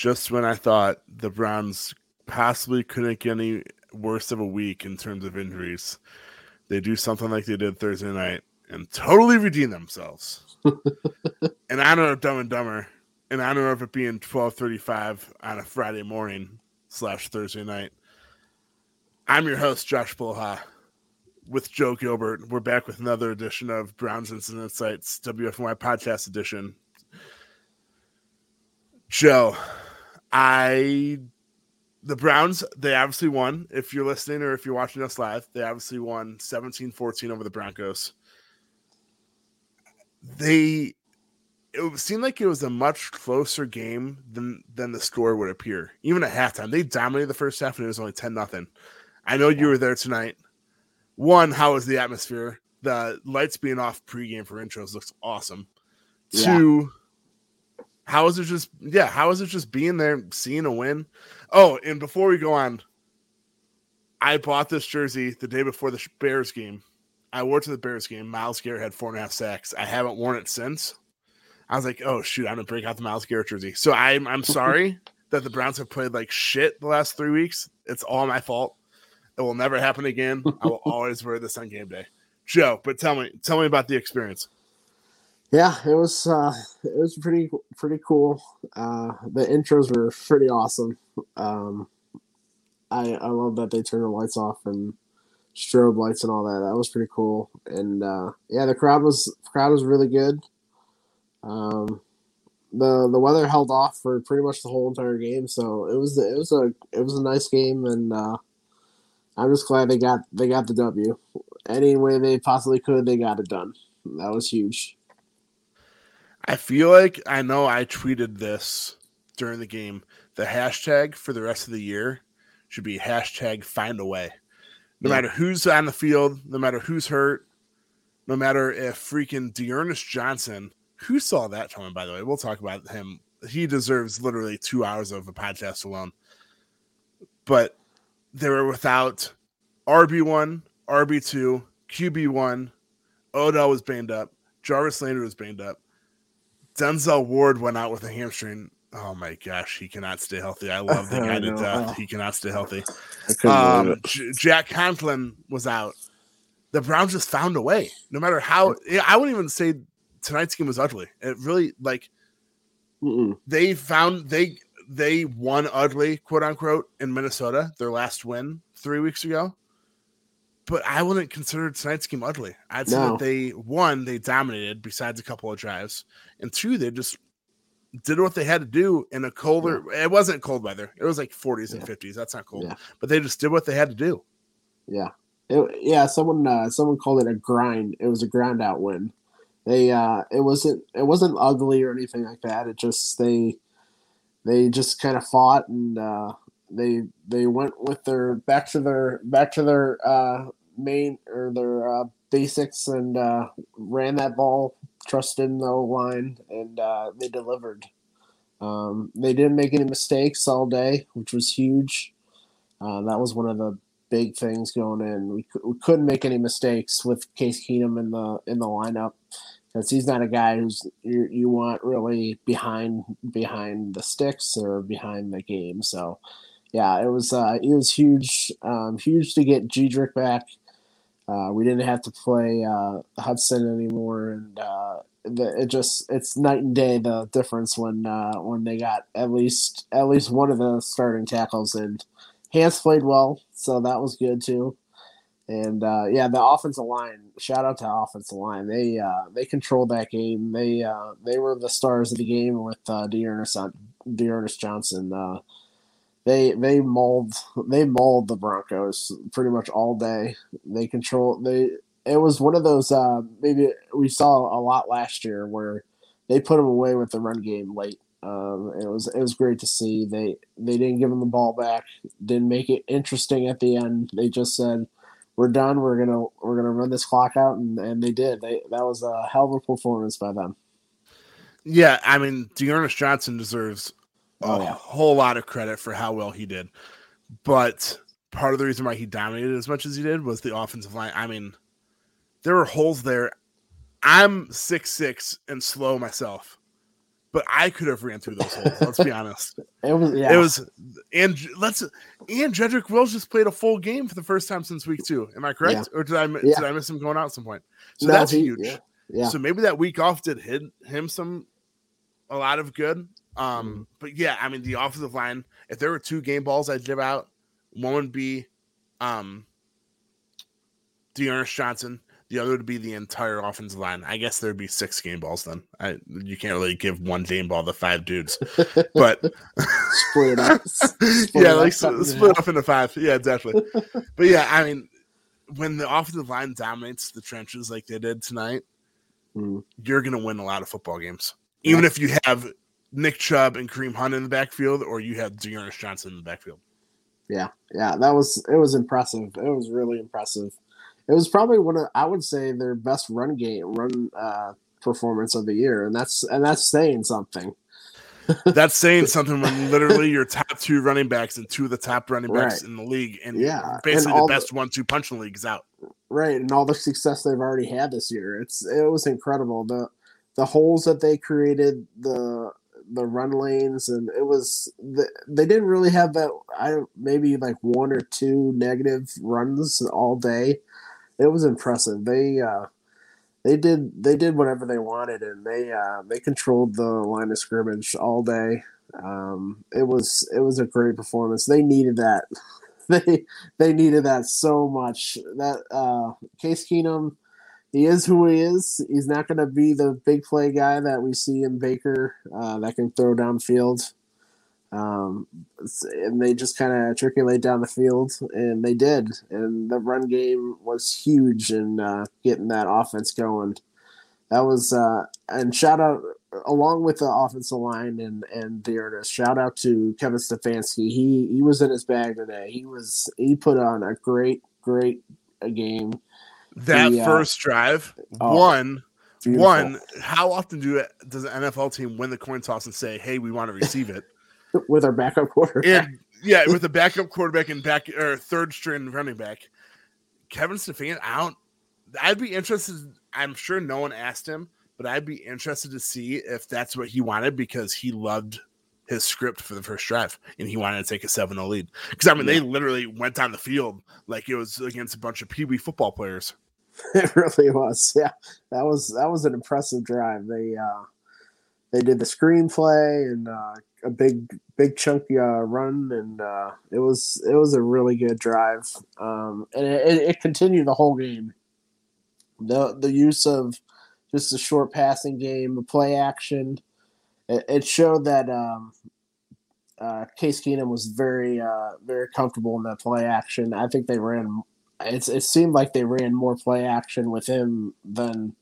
just when I thought the Browns possibly couldn't get any worse of a week in terms of injuries, they do something like they did Thursday night and totally redeem themselves. and I don't know if Dumb and Dumber, and I don't know if it being twelve thirty five on a Friday morning slash Thursday night. I'm your host, Josh Bulha, with Joe Gilbert. We're back with another edition of Browns Incident Insights, WFNY Podcast Edition. Joe, I the Browns, they obviously won. If you're listening or if you're watching us live, they obviously won 17-14 over the Broncos. They it seemed like it was a much closer game than than the score would appear. Even at halftime, they dominated the first half and it was only 10 nothing. I know you were there tonight. One, how was the atmosphere? The lights being off pregame for intros looks awesome. Yeah. Two, how is it just yeah, how is it just being there, seeing a win? Oh, and before we go on, I bought this jersey the day before the Bears game. I wore it to the Bears game. Myles Garrett had four and a half sacks. I haven't worn it since. I was like, oh shoot, I'm gonna break out the Myles Garrett jersey. So I'm I'm sorry that the Browns have played like shit the last three weeks. It's all my fault. It will never happen again. I will always wear this on game day. Joe, but tell me, tell me about the experience. Yeah, it was uh, it was pretty pretty cool. Uh, the intros were pretty awesome. Um, I I love that they turned the lights off and strobe lights and all that. That was pretty cool. And uh, yeah, the crowd was crowd was really good. Um, the the weather held off for pretty much the whole entire game, so it was it was a it was a nice game, and uh, I'm just glad they got they got the W. Any way they possibly could, they got it done. That was huge. I feel like I know I tweeted this during the game. The hashtag for the rest of the year should be hashtag find a way. No yeah. matter who's on the field, no matter who's hurt, no matter if freaking D'Ernest Johnson, who saw that coming, by the way, we'll talk about him. He deserves literally two hours of a podcast alone. But they were without RB1, RB2, QB1. Odell was banged up. Jarvis Landry was banged up. Denzel Ward went out with a hamstring. Oh my gosh, he cannot stay healthy. I love the guy to death. He cannot stay healthy. Um, J- Jack Conklin was out. The Browns just found a way. No matter how, I wouldn't even say tonight's game was ugly. It really like Mm-mm. they found they they won ugly, quote unquote, in Minnesota, their last win three weeks ago but I wouldn't consider tonight's game ugly. I'd say no. that they one, they dominated besides a couple of drives, and two, they just did what they had to do in a colder. Yeah. It wasn't cold weather. It was like 40s yeah. and 50s. That's not cold, yeah. but they just did what they had to do. Yeah, it, yeah. Someone uh, someone called it a grind. It was a ground out win. They uh, it wasn't it wasn't ugly or anything like that. It just they they just kind of fought and uh, they they went with their back to their back to their uh, main or their uh, basics and uh, ran that ball, trusted in the line, and uh, they delivered. Um, they didn't make any mistakes all day, which was huge. Uh, that was one of the big things going in. We, we couldn't make any mistakes with Case Keenum in the in the lineup because he's not a guy who's you, you want really behind behind the sticks or behind the game. So yeah, it was uh, it was huge, um, huge to get Jedrick back. Uh, we didn't have to play uh, Hudson anymore, and uh, it just it's night and day the difference when uh, when they got at least at least one of the starting tackles and Hance played well, so that was good too. And uh, yeah, the offensive line. Shout out to the offensive line. They they controlled that game. They they were the stars of the game with uh, D'Ernest, D'Ernest Johnson. They they mold they mold the Broncos pretty much all day. They control they. It was one of those uh, maybe we saw a lot last year where they put them away with the run game late. Um, it was it was great to see. They they didn't give them the ball back. Didn't make it interesting at the end. They just said, "We're done. We're gonna we're gonna run this clock out," and, and they did. They that was a hell of a performance by them. Yeah, I mean, D'Ernest Johnson deserves oh, a yeah. whole lot of credit for how well he did. But part of the reason why he dominated as much as he did was the offensive line. I mean, there were holes there. I'm six six and slow myself. but I could have ran through those holes. Let's be honest. It was yeah. It was and let's and Jedrick Wills just played a full game for the first time since week two. Am I correct? Yeah. Or did I Yeah. did I miss him going out at some point? So No, that's he- huge. Yeah. So maybe that week off did hit him some a lot of good. Um, Mm-hmm. but yeah, I mean the offensive line. If there were two game balls I'd give out, one would be um D'Ernest Johnson. The other would be the entire offensive line. I guess there'd be six game balls then. I you can't really give one game ball to five dudes, but Split it up. Split yeah, like up, in split half. up into five. Yeah, definitely. but yeah, I mean, when the offensive line dominates the trenches like they did tonight, Mm. you're to win a lot of football games. Even if you have Nick Chubb and Kareem Hunt in the backfield, or you had D'Ernest Johnson in the backfield. Yeah, yeah, that was it. Was impressive. It was really impressive. It was probably one of I would say their best run game run uh, performance of the year, and that's and that's saying something. That's saying something when literally your top two running backs and two of the top running backs Right. in the league, and Yeah, basically and the the- best one two punch in the league is out. Right, and all the success they've already had this year. It's it was incredible. The the holes that they created, the the run lanes, and it was the, they didn't really have that. I maybe like one or two negative runs all day. It was impressive. They uh, they did they did whatever they wanted, and they uh, they controlled the line of scrimmage all day. Um, it was it was a great performance. They needed that. they they needed that so much. That uh, Case Keenum, he is who he is. He's not going to be the big play guy that we see in Baker uh, that can throw downfield. Um, and they just kind of circulate down the field, and they did. And the run game was huge in uh, getting that offense going. That was uh, and shout out along with the offensive line and and D'Ernest. Shout out to Kevin Stefanski. He he was in his bag today. He was he put on a great great game. That The, uh, first drive, oh, one, Beautiful. one. How often do it, does an NFL team win the coin toss and say, "Hey, we want to receive it"? with our backup quarterback. and yeah, with a backup quarterback and back or third string running back, Kevin Stefan. I don't. I'd be interested. I'm sure no one asked him, but I'd be interested to see if that's what he wanted because he loved his script for the first drive and he wanted to take a 7-0 lead. Because I mean, they literally went down the field like it was against a bunch of Pee Wee football players. It really was. Yeah, that was that was an impressive drive. They uh, they did the screenplay and uh, a big big chunky uh, run, and uh, it was it was a really good drive. Um, and it, it, continued the whole game. The the use of just a short passing game, the play action, it, it showed that um, uh, Case Keenum was very uh, very comfortable in that play action. I think they ran it's it seemed like they ran more play action with him than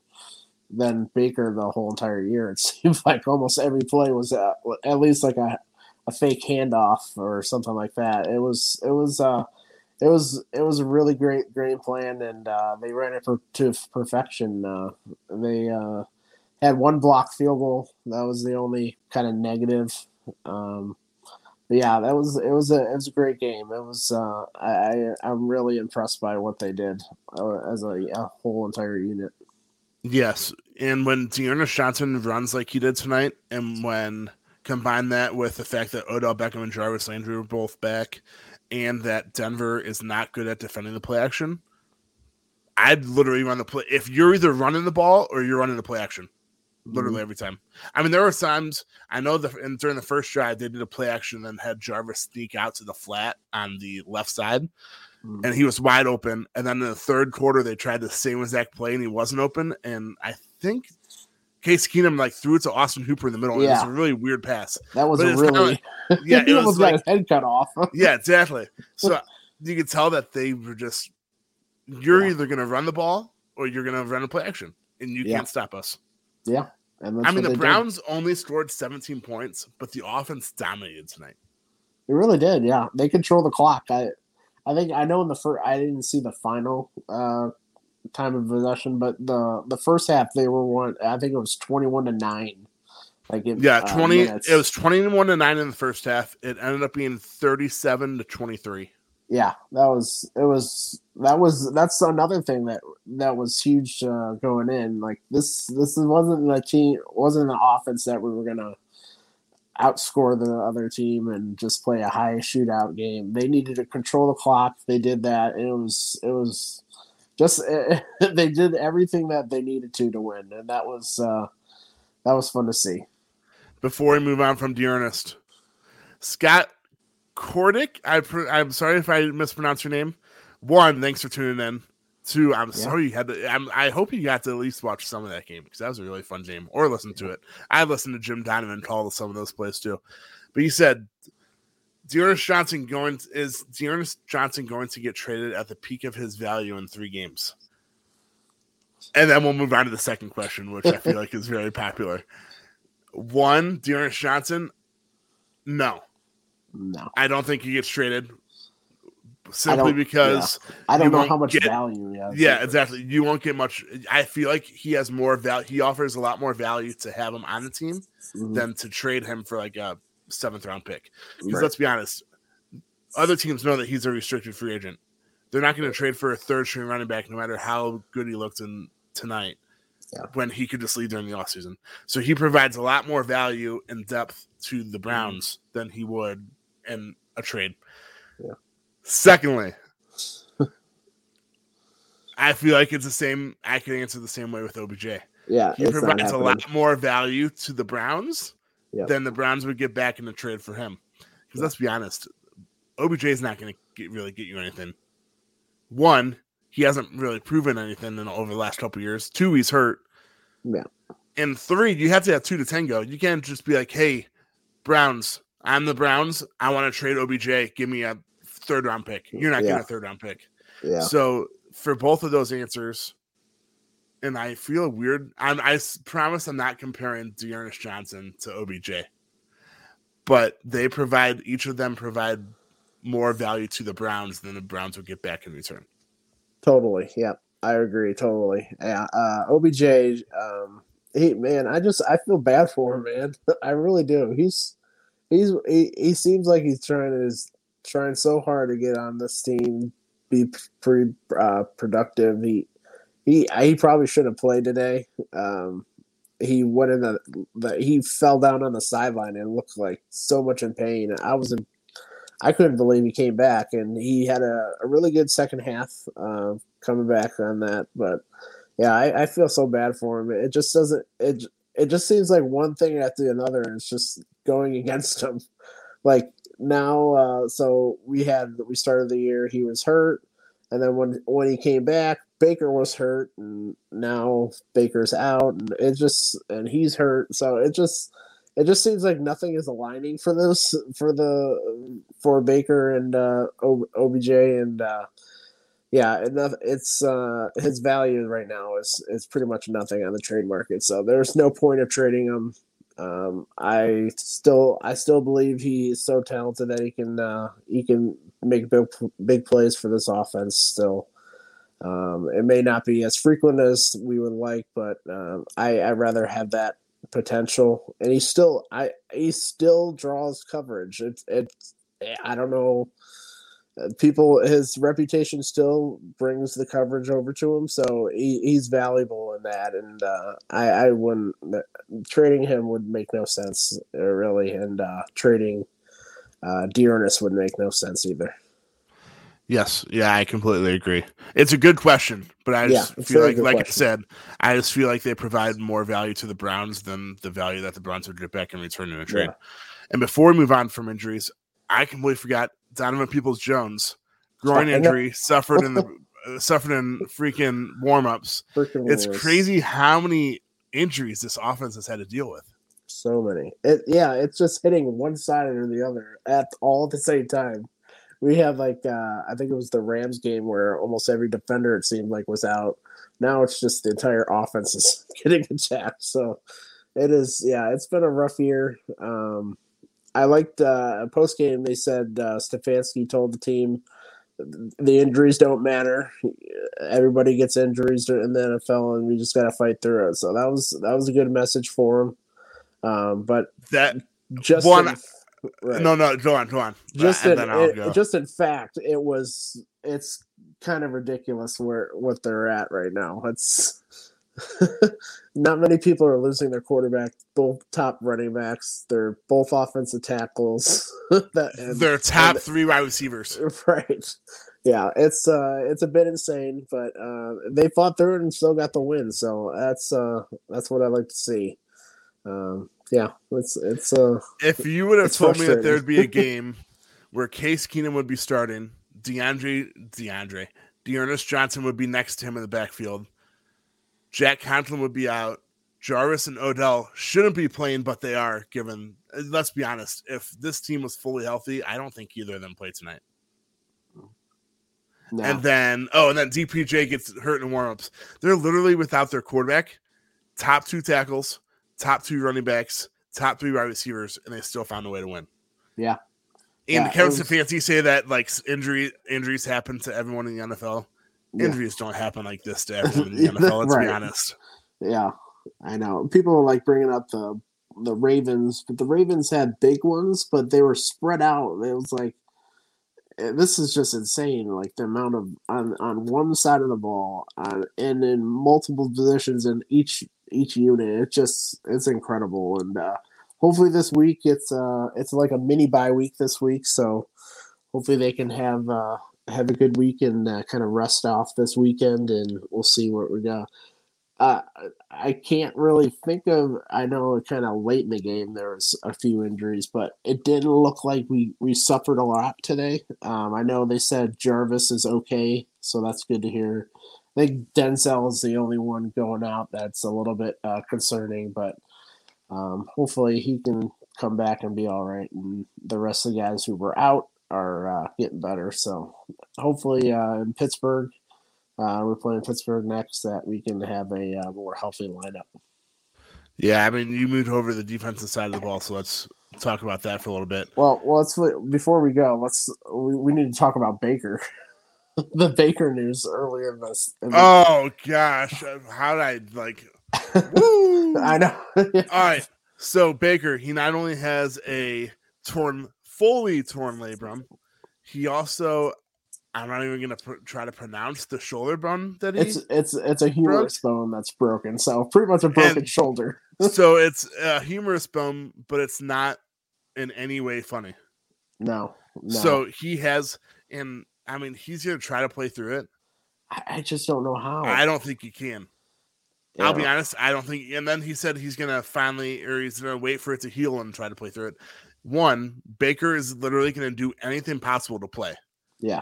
than Baker the whole entire year. It seemed like almost every play was uh, at least like a, a fake handoff or something like that. It was it was uh it was it was a really great game plan and uh, they ran it for, to perfection. Uh, they uh, had one block field goal. That was the only kind of negative. Um, but yeah, that was it was a it was a great game. It was uh, I I'm really impressed by what they did uh, as a, a whole entire unit. Yes, and when D'Ernest Johnson runs like he did tonight, and when combine that with the fact that Odell Beckham and Jarvis Landry were both back, and that Denver is not good at defending the play action, I'd literally run the play. If you're either running the ball or you're running the play action, literally every time. I mean, there were times I know the and during the first drive they did a play action and then had Jarvis sneak out to the flat on the left side Mhm. and he was wide open. And then in the third quarter, they tried the same exact play, and he wasn't open. And I think Case Keenum like threw it to Austin Hooper in the middle. and It was a really weird pass. That was a really Yeah, he it almost was got like his head cut off. yeah, exactly. So you could tell that they were just you're Yeah. either gonna run the ball or you're gonna run a play action, and you Yeah. can't stop us. yeah, and I mean, the they did. Browns only scored 17 points, but the offense dominated tonight. It really did. Yeah, they control the clock. I, I think I know in the first. I didn't see the final uh, time of possession, but the the first half they were one. I think it was twenty one to nine. Like it, Yeah, uh, 20. minutes. it was 21 to nine in the first half. It ended up being 37 to 23. Yeah, that was it was that was that's another thing that that was huge uh, going in. Like this this wasn't a team wasn't an offense that we were gonna outscore the other team and just play a high shootout game. They needed to control the clock. They did that. it was it was just they did everything that they needed to to win, and that was uh, that was fun to see. Before we move on from D'Ernest, Scott Kordick, I I'm sorry if I mispronounced your name. One, thanks for tuning in. Two, I'm yeah. sorry you had to. I'm, i hope you got to at least watch some of that game because that was a really fun game, or listen to it. I listened to Jim Donovan call some of those plays too. But you said D'Ernest Johnson going to, is D'Ernest Johnson going to get traded at the peak of his value in three games? And then we'll move on to the second question, which I feel like is very popular. One, D'Ernest Johnson, no. No. I don't think he gets traded simply because yeah. I don't know how much get, value. Yeah, yeah, exactly. You won't get much. I feel like he has more value. He offers a lot more value to have him on the team mm-hmm. than to trade him for like a seventh round pick. Because right. let's be honest, other teams know that he's a restricted free agent. They're not going to trade for a third string running back, no matter how good he looked in tonight. Yeah. When he could just leave during the offseason. So he provides a lot more value and depth to the Browns mm-hmm. than he would in a trade. Yeah. Secondly, I feel like it's the same. I can answer the same way with OBJ. Yeah, he provides a lot more value to the Browns yep. than the Browns would get back in the trade for him. Because let's be honest, OBJ is not going to really get you anything. One, he hasn't really proven anything in, over the last couple years. Two, he's hurt. Yeah. And three, you have to have two to tango. You can't just be like, "Hey, Browns, I'm the Browns. I want to trade OBJ. Give me a third round pick. You're not yeah. getting a third round pick. Yeah. So for both of those answers, and I feel weird. I'm, I promise I'm not comparing D'Ernest Johnson to OBJ, but they provide each of them provide more value to the Browns than the Browns would get back in return. Totally. Yeah, I agree. Totally. Yeah. Uh, OBJ. Um, he man, I just I feel bad for him, man. I really do. He's he's he, he seems like he's trying his trying so hard to get on this team, be pretty uh, productive. He he he probably should have played today. Um, he went in the, the he fell down on the sideline and looked like so much in pain. I was in, I couldn't believe he came back, and he had a, a really good second half uh, coming back on that. But yeah, I, I feel so bad for him. It just doesn't it it just seems like one thing after another It's just going against him. Like now, uh, so we had we started the year he was hurt, and then when when he came back, Baker was hurt, and now Baker's out, and it just and he's hurt. So it just it just seems like nothing is aligning for this for the for Baker and uh, OBJ and uh, yeah, it's uh, his value right now is is pretty much nothing on the trade market. So there's no point of trading him. Um, I still I still believe he is so talented that he can uh, he can make big big plays for this offense. Still, um, it may not be as frequent as we would like, but um, I I rather have that potential. And he still I he still draws coverage. It's it's I don't know people his reputation still brings the coverage over to him so he, he's valuable in that and uh, I, I wouldn't trading him would make no sense uh, really and uh, trading uh, D'Ernest would make no sense either yes yeah I completely agree it's a good question but I just yeah, feel like like question. I said I just feel like they provide more value to the Browns than the value that the Browns would get back in return in a trade yeah. and before we move on from injuries I completely forgot Donovan Peoples Jones, groin injury, suffered in the uh, suffered in freaking warm ups. It's crazy how many injuries this offense has had to deal with. So many. It, yeah, it's just hitting one side or the other at all at the same time. We have like uh, I think it was the Rams game where almost every defender it seemed like was out. Now it's just the entire offense is getting attacked. So it is yeah, it's been a rough year. Um, I liked uh, post game. They said uh, Stefanski told the team the injuries don't matter. Everybody gets injuries in the NFL, and we just got to fight through it. So that was that was a good message for him. Um, but that just one, right. No, no, go on, go on. Just in, it- go. just in fact, it was it's kind of ridiculous where what they're at right now. It's not many people are losing their quarterback, both top running backs. They're both offensive tackles. that, and- Their top and- three wide receivers. right. Yeah, it's uh it's a bit insane, but uh they fought through it and still got the win. So that's uh that's what I like to see. Um yeah, it's it's uh If you would have told me that there'd be a game where Case Keenum would be starting, DeAndre, DeAndre, D'Ernest Johnson would be next to him in the backfield, Jack Conklin would be out, Jarvis and Odell shouldn't be playing, but they are. Given, let's be honest, if this team was fully healthy, I don't think either of them play tonight. no. And then, oh, and then DPJ gets hurt in warmups. They're literally without their quarterback, top two tackles, top two running backs, top three wide receivers, and they still found a way to win. Yeah. And Yeah, Kevin it was- Stefanski say that like injury injuries happen to everyone in the NFL. Yeah. Injuries don't happen like this to everyone in the NFL. Let's Right. be honest. Yeah, I know. People are like bringing up the the Ravens, but the Ravens had big ones, but they were spread out. It was like eh, this is just insane. Like the amount of on on one side of the ball, on, and in multiple positions in each each unit. It's just it's incredible. And uh, hopefully this week it's uh it's like a mini bye week this week, so hopefully they can have uh have a good week and uh, kind of rest off this weekend, and we'll see what we go. Uh, I can't really think of. I know kind of late in the game there was a few injuries, but it didn't look like we we suffered a lot today. Um, I know they said Jarvis is okay, so that's good to hear. I think Denzel is the only one going out that's a little bit uh, concerning, but um, hopefully he can come back and be all right. And the rest of the guys who were out are uh, getting better. So hopefully uh, in Pittsburgh, uh, we're playing Pittsburgh next. That we can have a uh, more healthy lineup. Yeah, I mean, you moved over to the defensive side of the ball, so let's talk about that for a little bit. Well, well, let's before we go, let's we, we need to talk about Baker. the Baker news earlier in this. in the- Oh gosh, uh, how did I like? I know. All right. So Baker, he not only has a torn, fully torn labrum, he also, I'm not even gonna pr- try to pronounce the shoulder bone that he. it's it's it's a humerus bone that's broken, so pretty much a broken And- shoulder. so it's a humerus bone, but it's not in any way funny. No, no. So he has, and I mean, he's gonna try to play through it. I, I just don't know how. I don't think he can. I'll be honest, I don't think. And then he said he's gonna finally, or he's gonna wait for it to heal and try to play through it. One, Baker is literally gonna do anything possible to play. Yeah,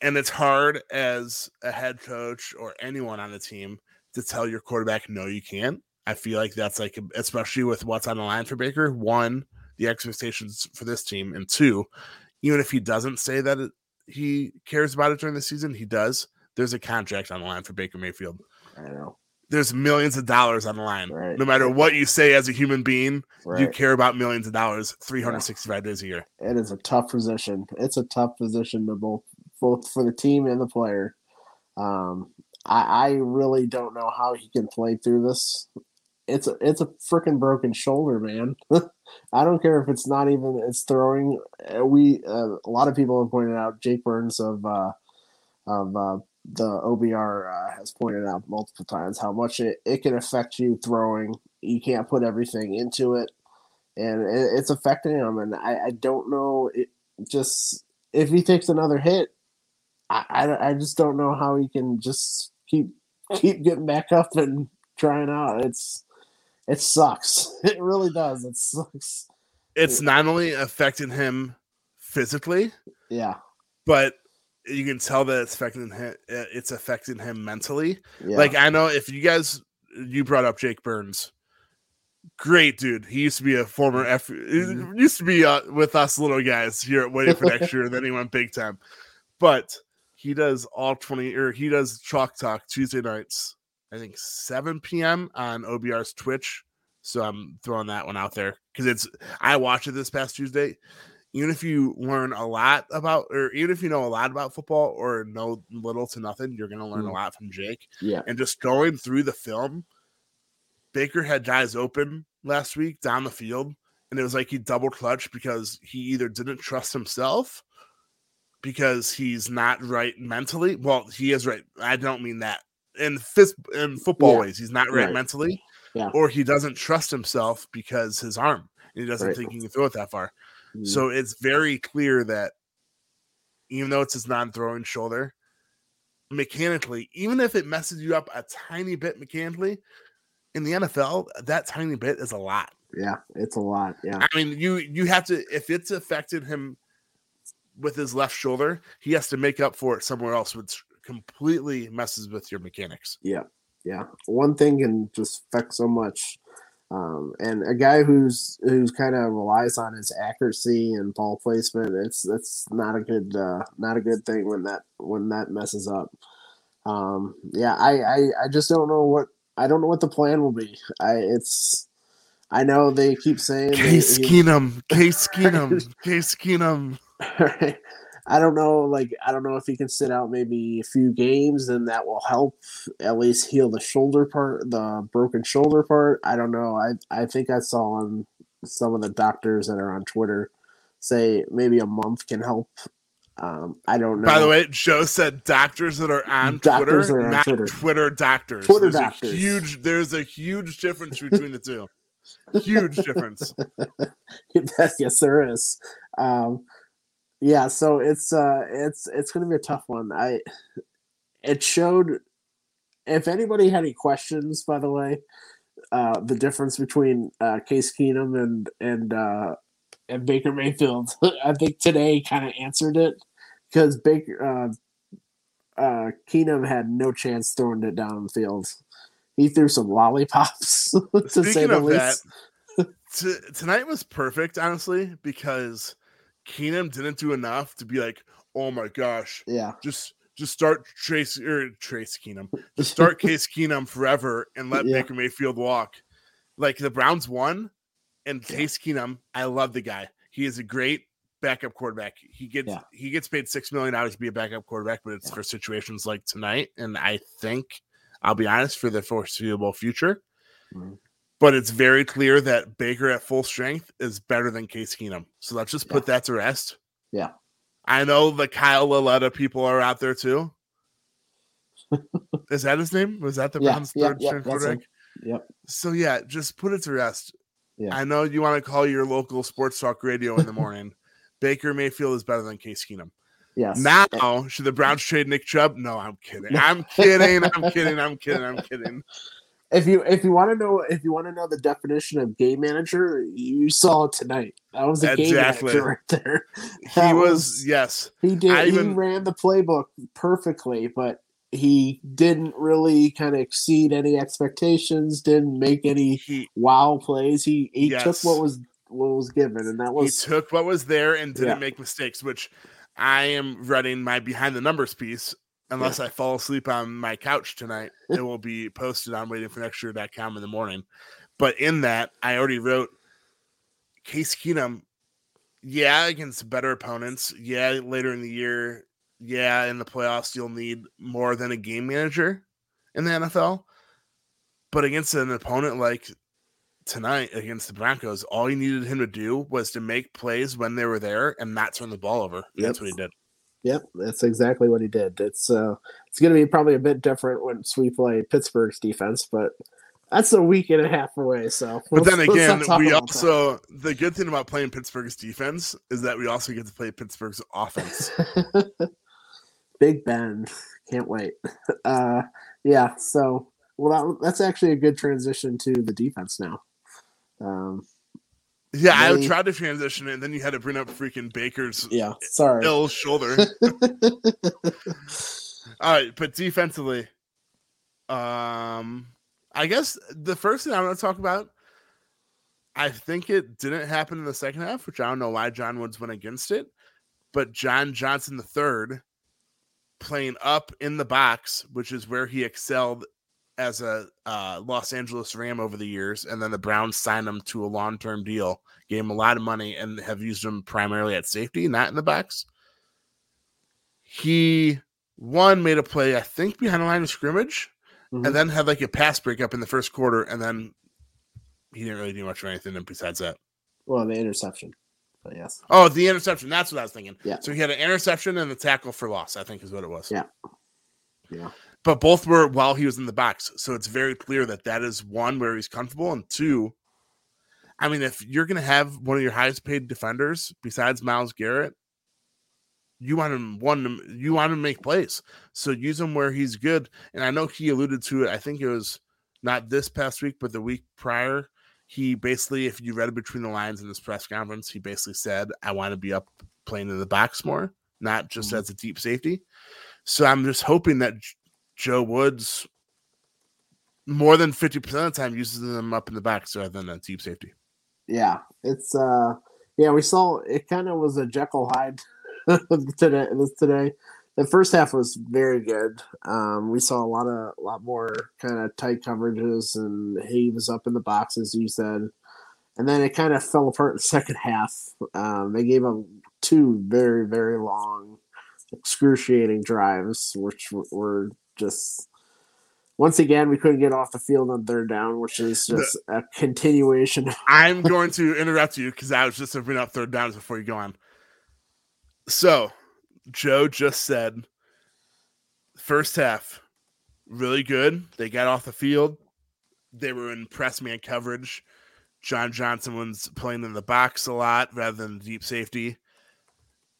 And it's hard as a head coach or anyone on the team to tell your quarterback, no, you can't. I feel like that's like, especially with what's on the line for Baker. One, the expectations for this team, and two, even if he doesn't say that it, he cares about it during the season, he does. There's a contract on the line for Baker Mayfield. I know. There's millions of dollars on the line. Right. No matter what you say as a human being, you care about millions of dollars 365 days a year. It is a tough position. It's a tough position to both both for the team and the player. Um, I, I really don't know how he can play through this. It's a it's a freaking broken shoulder, man. I don't care if it's not even it's throwing. Uh, We uh, a lot of people have pointed out Jake Burns of uh, of uh, the OBR uh, has pointed out multiple times how much it, it can affect you throwing. You can't put everything into it, and it, it's affecting him. And I, I don't know. It just if he takes another hit, I, I, I just don't know how he can just keep keep getting back up and trying out. It's it sucks. It really does. It sucks. It's not only affecting him physically, Yeah. but you can tell that it's affecting him. It's affecting him mentally. Yeah. Like I know if you guys, you brought up Jake Burns, great dude. He used to be a former F. Mhm. Used to be uh, with us little guys here at Waiting for Next Year. And then he went big time, but he does all twenty or he does Chalk Talk Tuesday nights. I think 7 p.m. on OBR's Twitch. So I'm throwing that one out there because it's I watched it this past Tuesday. Even if you learn a lot about, or even if you know a lot about football or know little to nothing, you're going to learn a Mm. lot from Jake. yeah. And just going through the film, Baker had guys open last week down the field, and it was like he double clutched because he either didn't trust himself because he's not right mentally. Well, he is right. I don't mean that in fist in football Yeah. ways. He's not right, Right. mentally, Yeah. or he doesn't trust himself because his arm. And he doesn't Right. think he can throw it that far. Mm. So it's very clear that even though it's his non-throwing shoulder, mechanically, even if it messes you up a tiny bit mechanically, in the NFL, that tiny bit is a lot. yeah, it's a lot. Yeah, I mean, you you have to if it's affected him with his left shoulder, he has to make up for it somewhere else, which completely messes with your mechanics. yeah. Yeah. One thing can just affect so much. Um, and a guy who's who's kind of relies on his accuracy and ball placement, it's that's not a good uh, not a good thing when that when that messes up. Um, yeah, I, I I just don't know what I don't know what the plan will be. I it's I know they keep saying Case Keenum, Case Keenum, Case Keenum. Right. I don't know. Like, I don't know if he can sit out maybe a few games, then that will help at least heal the shoulder part, the broken shoulder part. I don't know. I I think I saw on some of the doctors that are on Twitter say maybe a month can help. Um, I don't know. By the way, Joe said doctors that are on Doctors Twitter, are on not Twitter. Twitter. doctors. Twitter there's doctors. A huge. There's a huge difference between the two. Huge difference. yes, there is. Um, yeah, so it's uh, it's it's going to be a tough one. I it showed. If anybody had any questions, by the way, uh, the difference between uh, Case Keenum and and uh, and Baker Mayfield, I think today kind of answered it because Baker uh, uh, Keenum had no chance throwing it down the field. He threw some lollipops to say Speaking the of that, t- tonight was perfect, honestly, because Keenum didn't do enough to be like, oh my gosh, yeah, just just start Trace or Trace Keenum, just start Case Keenum forever and let Yeah. Baker Mayfield walk. Like the Browns won, and Case Keenum, I love the guy. He is a great backup quarterback. He gets Yeah. he gets paid six million dollars to be a backup quarterback, but it's Yeah. for situations like tonight. And I think I'll be honest for the foreseeable future. Mhm. But it's very clear that Baker at full strength is better than Case Keenum. So let's just put that to rest. Yeah. I know the Kyle Lauletta people are out there too. Is that his name? Was that the Yeah, Browns' yeah, third yeah, quarterback? Yep. So yeah, just put it to rest. Yeah. I know you want to call your local sports talk radio in the morning. Baker Mayfield is better than Case Keenum. Yes. Now, should the Browns trade Nick Chubb? No, I'm kidding. I'm kidding. I'm kidding. I'm kidding. I'm kidding. If you if you want to know if you want to know the definition of game manager, you saw it tonight. That was a game manager right there. He That was, yes. he did I he even- ran the playbook perfectly, but he didn't really kind of exceed any expectations. Didn't make any He wow plays. He he took what was what was given, and that was he was took what was there and didn't Yeah. make mistakes, which I am running my behind the numbers piece. Unless I fall asleep on my couch tonight, it will be posted on waitingfornextyear.com in the morning. But in that, I already wrote Case Keenum, yeah, against better opponents. Yeah, later in the year. Yeah, in the playoffs, you'll need more than a game manager in the NFL. But against an opponent like tonight against the Broncos, all you needed him to do was to make plays when they were there and not turn the ball over. And That's what he did. Yep, that's exactly what he did. It's uh, it's going to be probably a bit different once we play Pittsburgh's defense, but that's a week and a half away. So, But then again, we about that. also the good thing about playing Pittsburgh's defense is that we also get to play Pittsburgh's offense. Big Ben, can't wait. Uh, yeah, so well, that, that's actually a good transition to the defense now. Um, Yeah, I tried to transition it, and then you had to bring up freaking Baker's yeah, sorry. ill shoulder. All right, but defensively, um, I guess the first thing I want to talk about, I think it didn't happen in the second half, which I don't know why John Woods went against it, but John Johnson the third playing up in the box, which is where he excelled as a uh, Los Angeles Ram over the years, and then the Browns signed him to a long term deal, gave him a lot of money, and have used him primarily at safety, not in the box. He one made a play, I think, behind the line of scrimmage, Mhm. and then had like a pass breakup in the first quarter, and then he didn't really do much of anything besides that. Well, the interception. But yes. Oh, the interception. That's what I was thinking. Yeah. So he had an interception and the tackle for loss, I think is what it was. Yeah. Yeah. But both were while he was in the box. So it's very clear that that is one where he's comfortable. And two, I mean, if you're going to have one of your highest paid defenders besides Myles Garrett, you want him one you want him to make plays. So use him where he's good. And I know he alluded to it. I think it was not this past week, but the week prior. He basically, if you read it between the lines in this press conference, he basically said, I want to be up playing in the box more, not just Mhm. as a deep safety. So I'm just hoping that Joe Woods more than 50% of the time uses them up in the box rather than a deep safety. Yeah. It's uh yeah, we saw it kind of was a Jekyll Hyde today this today. The first half was very good. Um, we saw a lot of a lot more kind of tight coverages and he was up in the box as you said. And then it kind of fell apart in the second half. Um, they gave him two very, very long, excruciating drives, which were just once again we couldn't get off the field on third down, which is just a continuation. I'm going to interrupt you because I was just to bring up third downs before you go on. So, Joe just said first half really good. They got off the field. They were in press man coverage. John Johnson was playing in the box a lot rather than deep safety.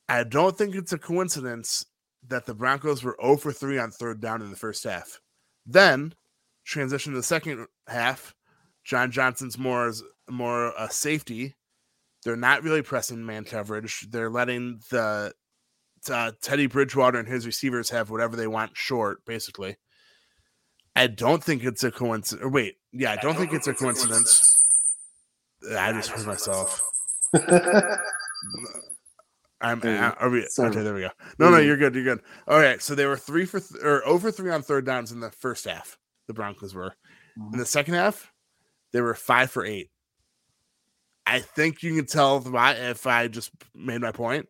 I don't think it's a coincidence that the Broncos were 0 for 3 on third down in the first half. Then, transition to the second half, John Johnson's more more a safety. They're not really pressing man coverage. They're letting the uh, Teddy Bridgewater and his receivers have whatever they want short, basically. I don't think it's a coincidence. Or wait, yeah, I don't think it's a coincidence. I just heard myself. I'm uh, are we, Sorry. okay. There we go. No, no, you're good. You're good. All right. So they were three for th- or over three on third downs in the first half. The Broncos were in the second half. They were five for eight. I think you can tell why. If I just made my point,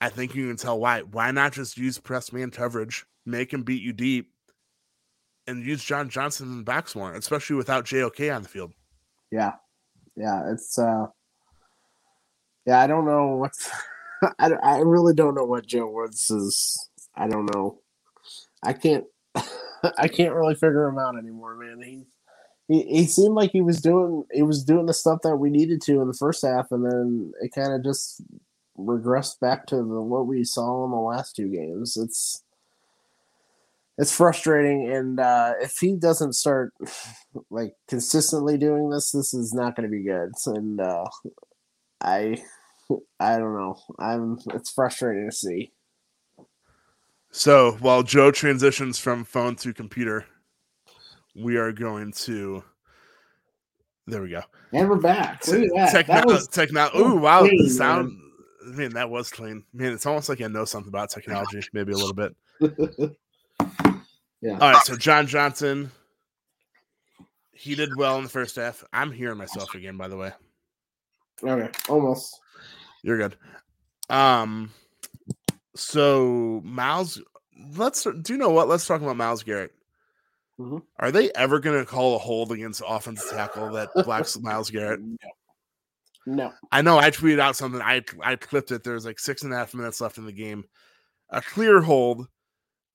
I think you can tell why. Why not just use press man coverage, make him beat you deep, and use John Johnson in the backs more, especially without JOK on the field. Yeah, yeah, it's uh, yeah. I don't know what's. I, I really don't know what Joe Woods is. I don't know. I can't. I can't really figure him out anymore, man. He, he he seemed like he was doing he was doing the stuff that we needed to in the first half, and then it kind of just regressed back to the, what we saw in the last two games. It's it's frustrating, and uh, if he doesn't start like consistently doing this, this is not going to be good. And uh, I, I don't know. I'm. It's frustrating to see. So while Joe transitions from phone to computer, we are going to. There we go. And we're back. Look at that. Techno- that was techno- Ooh, wow. clean, the man. sound. Man, that was clean. Man, it's almost like I know something about technology, maybe a little bit. yeah. All right, so John Johnson, he did well in the first half. I'm hearing myself again, by the way. Okay. Almost. You're good. Um, so Myles, let's do you know what? Let's talk about Myles Garrett. Mhm. Are they ever going to call a hold against offensive tackle that blocks Myles Garrett? No. I know I tweeted out something. I I clipped it. There's like six and a half minutes left in the game. A clear hold.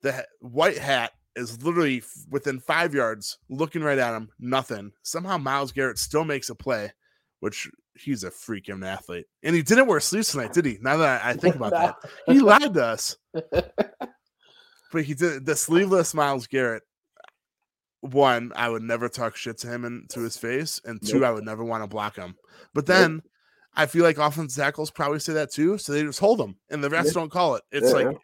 The white hat is literally within five yards, looking right at him. Nothing. Somehow Myles Garrett still makes a play, which he's a freaking athlete. And he didn't wear sleeves tonight, did he? Now that I think about that, he lied to us. But he did the sleeveless Myles Garrett. One, I would never talk shit to him and to his face, and two, Nope. I would never want to block him. But Nope. then I feel like offensive tackles probably say that too, so they just hold them, and the refs Yeah. don't call it. It's Yeah. like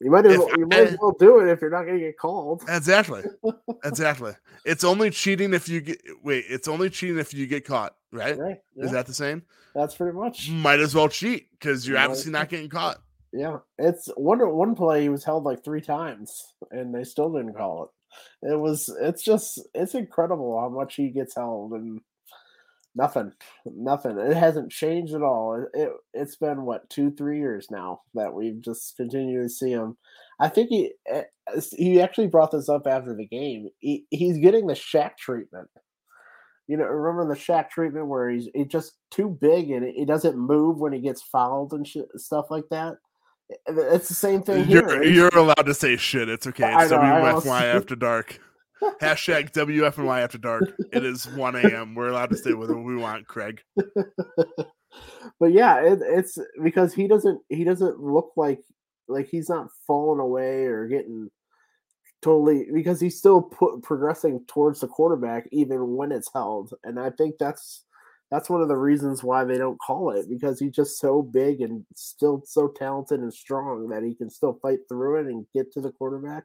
You might as well, you might as well do it if you're not going to get called. exactly, exactly. It's only cheating if you get wait. It's only cheating if you get caught, right? Right. Is that the same? that's pretty much. Might as well cheat because you're Might obviously not getting caught. Yeah, it's one one play he was held like three times and they still didn't call it. It was it's just it's incredible how much he gets held and nothing, nothing. It hasn't changed at all. It, it it's been what two three years now that we've just continued to see him. I think he eh, he actually brought this up after the game. He, he's getting the Shaq treatment. You know, remember the Shaq treatment where he's he's just too big and he doesn't move when he gets fouled and shit, stuff like that. It's the same thing You're, here. you're allowed to say shit. It's okay. It's know, WFY almost- after dark. Hashtag WFNY after dark. It is 1 a.m. We're allowed to say whatever we want, Craig. but yeah, it, it's because he doesn't he doesn't look like like he's not falling away or getting totally because he's still put, progressing towards the quarterback even when it's held, and I think that's that's one of the reasons why they don't call it because he's just so big and still so talented and strong that he can still fight through it and get to the quarterback.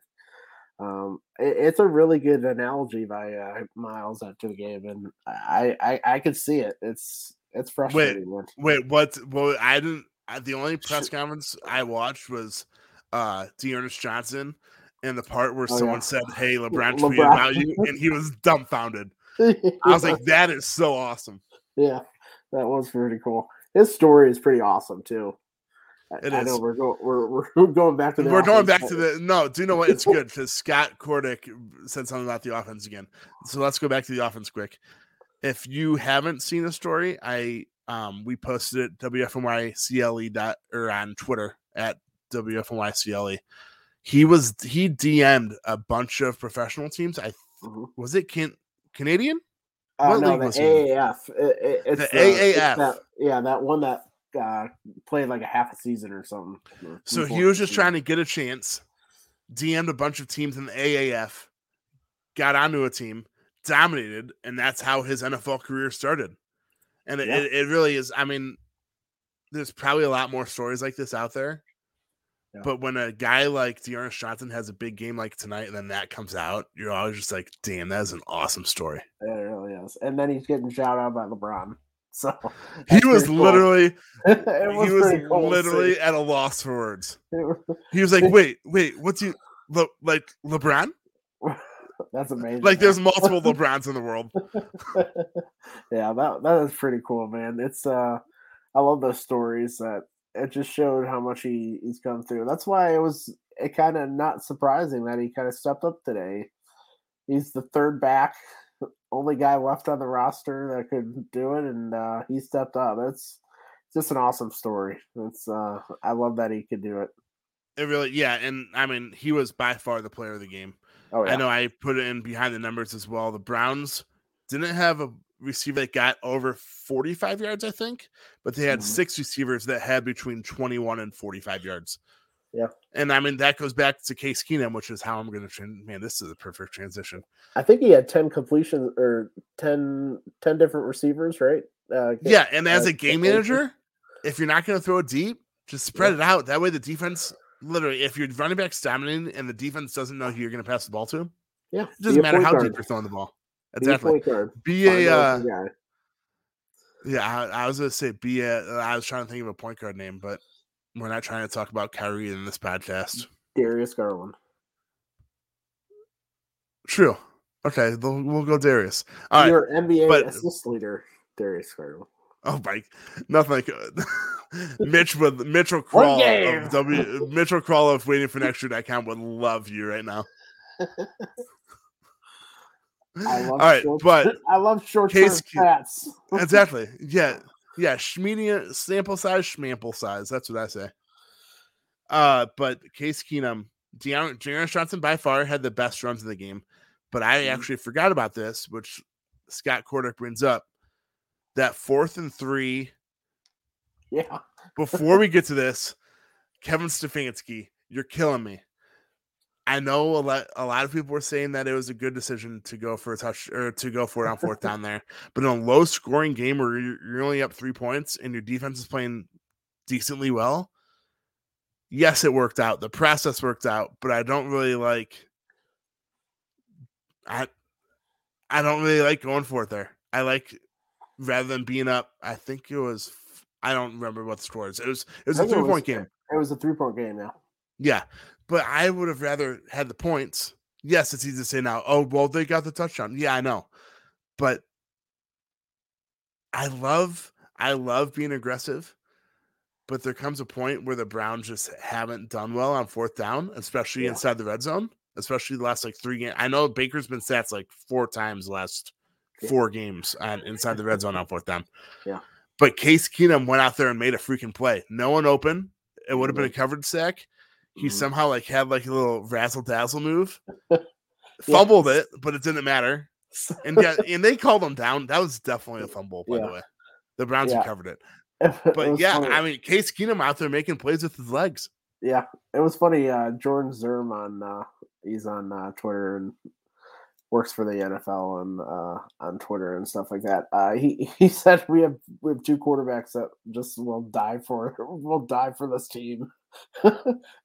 Um, it, it's a really good analogy by uh, Myles after the game, and I I, I could see it. It's it's frustrating. man. Wait, what? Well, I didn't. I, the only press conference I watched was uh D'Ernest Johnson and the part where Oh, someone yeah. said, Hey, LeBron, LeBron. tweeted about you, and he was dumbfounded. I was like, That is so awesome. yeah, that was pretty cool. His story is pretty awesome too. It I know we're going we're, we're going back to the We're going back to the no. Do you know what? It's good because Scott Cordick said something about the offense again. So let's go back to the offense quick. If you haven't seen the story, I um we posted it WFNYCLE E dot or on Twitter at WFNYCLE. E. He was he DM'd a bunch of professional teams. I Mhm. was it can Canadian? Uh, What no, the was he in? AAF. It- it- it's The it's AAF. that- yeah, that one that uh, played like a half a season or something. or So he was just trying to get a chance. DM'd a bunch of teams in the AAF, got onto a team, dominated, and that's how his NFL career started. And it, Yeah. it, it really is. I mean, there's probably a lot more stories like this out there. Yeah. But when a guy like D'Ernest Johnson has a big game like tonight and then that comes out, you're always just like, damn, that is an awesome story. It really is. And then he's getting shout out by LeBron. So He was cool. literally it he was cool literally at a loss for words. Was- He was like, wait, wait, what's you Le, like LeBron? That's amazing. Like man. there's multiple LeBrons in the world. yeah, that that is pretty cool, man. It's uh I love those stories that it just showed how much he, he's come through. That's why it was it kind of not surprising that he kind of stepped up today. He's the third back, only guy left on the roster that could do it, and uh, he stepped up. It's just an awesome story. It's uh, I love that he could do it. It really, yeah, and I mean, he was by far the player of the game. Oh yeah, I know I put it in behind the numbers as well. The Browns didn't have a receiver that got over 45 yards, I think, but they had Mhm. six receivers that had between 21 and 45 yards. Yeah. And I mean, that goes back to Case Keenum, which is how I'm going to, man, this is a perfect transition. I think he had ten completions or 10, 10 different receivers, right? Uh, Yeah. And as uh, a game manager, if you're not going to throw it deep, just spread it out. That way, the defense literally, if your running back's dominating and the defense doesn't know who you're going to pass the ball to, yeah, it doesn't matter how guard. deep you're throwing the ball. Be a Exactly. Be a, uh, yeah, I, I was going to say be a, I was trying to think of a point guard name, but we're not trying to talk about Kyrie in this podcast. Darius Garland. True. Okay, we'll, go Darius. All right. Your NBA but- assist leader, Darius Garland. Oh my, nothing like Mitch with Mitchell Crawl of W Mitchell Crawl of waiting for next year.com would love you right now. I love All right, short, but I love short Case stats. exactly. Yeah. Yeah. Medium sample size, schmample size. That's what I say. Uh, but Case Keenum, D'Ernest, D'Ernest Johnson by far had the best runs in the game. But I Mhm. actually forgot about this, which Scott Cordick brings up. That fourth and three, Yeah, before we get to this, Kevin Stefanski, you're killing me. I know a lot a lot of people were saying that it was a good decision to go for a touch or to go for it on fourth down there. But in a low scoring game where you're, you're only up three points and your defense is playing decently well, yes, it worked out. The process worked out, but I don't really like I I don't really like going for it there. I like rather than being up, I think it was I don't remember what the score is. It was it was a three point game. it was a three point game. Yeah. Yeah, but I would have rather had the points. Yes, it's easy to say now. Oh, well, they got the touchdown. Yeah, I know, but I love I love being aggressive. But there comes a point where the Browns just haven't done well on fourth down, especially Yeah. inside the red zone, especially the last like three games. I know Baker's been stats like four times the last four games on inside the red zone on fourth down. Yeah. But Case Keenum went out there and made a freaking play. No one open. It would have been a covered sack. He Mhm. somehow like had like a little razzle dazzle move. Fumbled it, but it didn't matter. And yeah, and they called him down. That was definitely a fumble, by Yeah. the way. The Browns Yeah. recovered it. It But was yeah, funny. I mean Case Keenum out there making plays with his legs. Yeah, it was funny. Uh, Jordan Zerm on uh, he's on uh, Twitter and works for the NFL and uh, on Twitter and stuff like that. Uh, he he said we have we have two quarterbacks that just will die for will die for this team.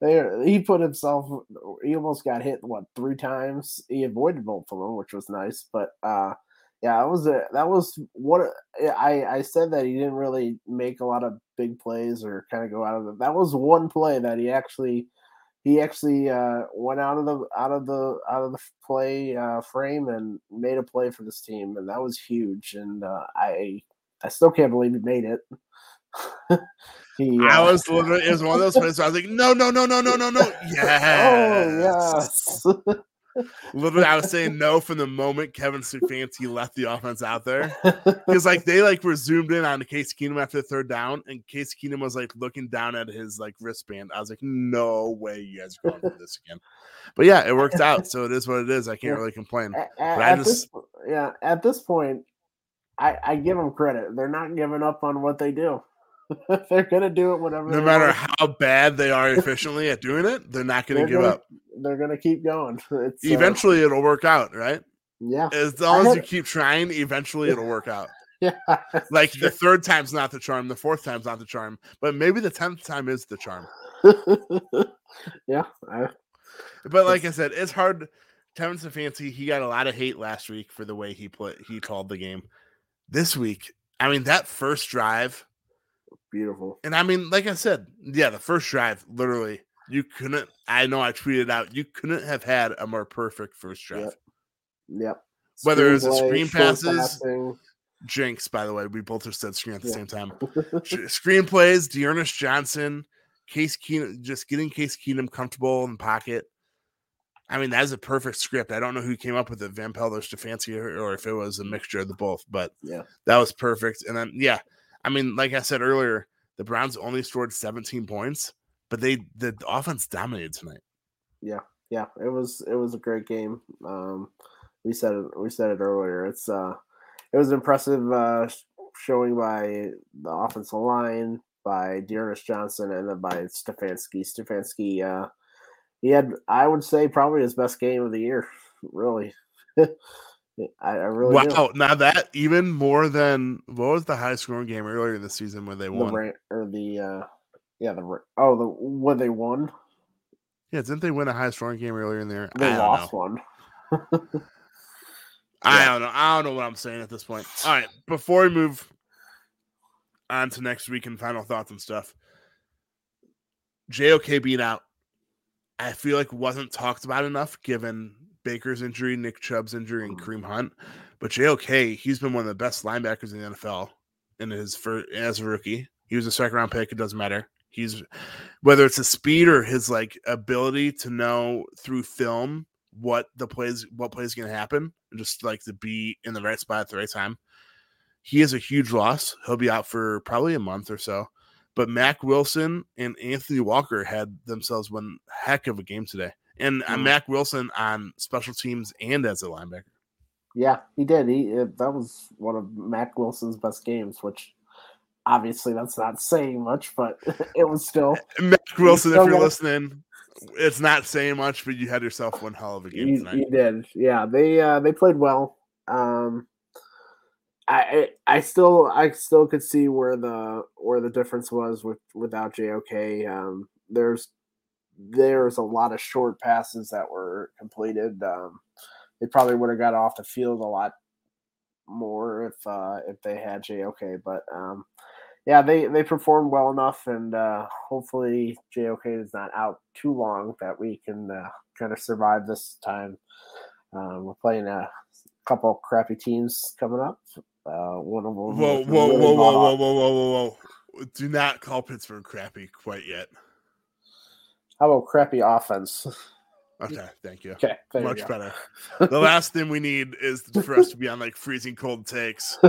They, he put himself. He almost got hit what three times. He avoided both of them, which was nice. But uh, yeah, that was a, that was what I I said that he didn't really make a lot of big plays or kind of go out of it. That was one play that he actually he actually uh, went out of the out of the out of the play uh, frame and made a play for this team, and that was huge. And uh, I I still can't believe he made it. he, I was literally it was one of those where I was like, no, no, no, no, no, no, no. Oh, yes. Oh yes. Literally, I was saying no from the moment Kevin Stefanski left the offense out there. Because like they like were zoomed in on Case Keenum after the third down, and Case Keenum was like looking down at his like wristband. I was like, no way you guys are going for this again. But yeah, it worked out. So it is what it is. I can't Yeah. really complain. A- a- But I at this, just- yeah, at this point, I, I give them credit. They're not giving up on what they do. They're gonna do it whatever. No matter want. how bad they are efficiently at doing it, they're not They're to give gonna- up. They're gonna keep going. It's, uh, Eventually, it'll work out, right? yeah, As long as you keep trying, eventually it'll work out. yeah. Like the third time's not the charm, the fourth time's not the charm, but maybe the tenth time is the charm. yeah, I, But like I said, it's hard. Kevin Stefanski, he got a lot of hate last week for the way he put He called the game. This week, I mean, that first drive, beautiful. and I mean, like I said, yeah, the first drive, literally, you couldn't. I know I tweeted out, you couldn't have had a more perfect first drive. Yep. Yep. Whether it was a screen passes- passing. Jinx, by the way, we both just said screen at the Yeah. same time. Screenplays, D'Ernest Johnson, Case Keenum, just getting Case Keenum comfortable in the pocket. I mean, that is a perfect script. I don't know who came up with it, Van Pelt or Stefanski, or, or if it was a mixture of the both, but Yeah. that was perfect. And then, yeah, I mean, like I said earlier, the Browns only scored 17 points, but they the offense dominated tonight. yeah, yeah, it was it was a great game. Um, we said it we said it earlier. It's uh, it was impressive uh, showing by the offensive line, by D'Ernest Johnson, and then by Stefanski. Stefanski, uh, he had I would say probably his best game of the year. Really, I, I really do. wow, now that even more than what was the high scoring game earlier this season where they The won? Or the uh, yeah the oh the when they won Yeah, didn't they win a high scoring game earlier in there? they lost know. one. I Yeah. don't know. I don't know what I'm saying at this point. All right, before we move on to next week and final thoughts and stuff, JOK being out, I feel like wasn't talked about enough given Baker's injury, Nick Chubb's injury, and Mhm. Kareem Hunt. But JOK, he's been one of the best linebackers in the NFL in his first as a rookie. He was a second round pick. It doesn't matter. He's whether it's his speed or his like ability to know through film what the plays what plays going to happen and just like to be in the right spot at the right time. He is a huge loss. He'll be out for probably a month or so. But Mack Wilson and Anthony Walker had themselves one heck of a game today. And uh, Mhm. Mack Wilson on special teams and as a linebacker. Yeah, he did. He uh, that was one of Mack Wilson's best games, which obviously that's not saying much, but it was still Mack Wilson, if you're gotta- listening, it's not saying much, but you had yourself one hell of a game you, tonight. you did. Yeah, they uh, they played well. Um, I I I still I still could see where the where the difference was with without JOK. Um, there's there's a lot of short passes that were completed. Um, they probably would have got off the field a lot more if uh, if they had JOK. But um, yeah, they they performed well enough, and uh, hopefully JOK is not out too long that we can uh, kind of survive this time. Um, we're playing a couple crappy teams coming up. Uh, one of them. Whoa, whoa, really whoa, whoa, whoa, whoa, whoa, whoa, whoa. Do not call Pittsburgh crappy quite yet. How about crappy offense? Okay, thank you. Okay, Much you better. The last thing we need is for us to be on like freezing cold takes.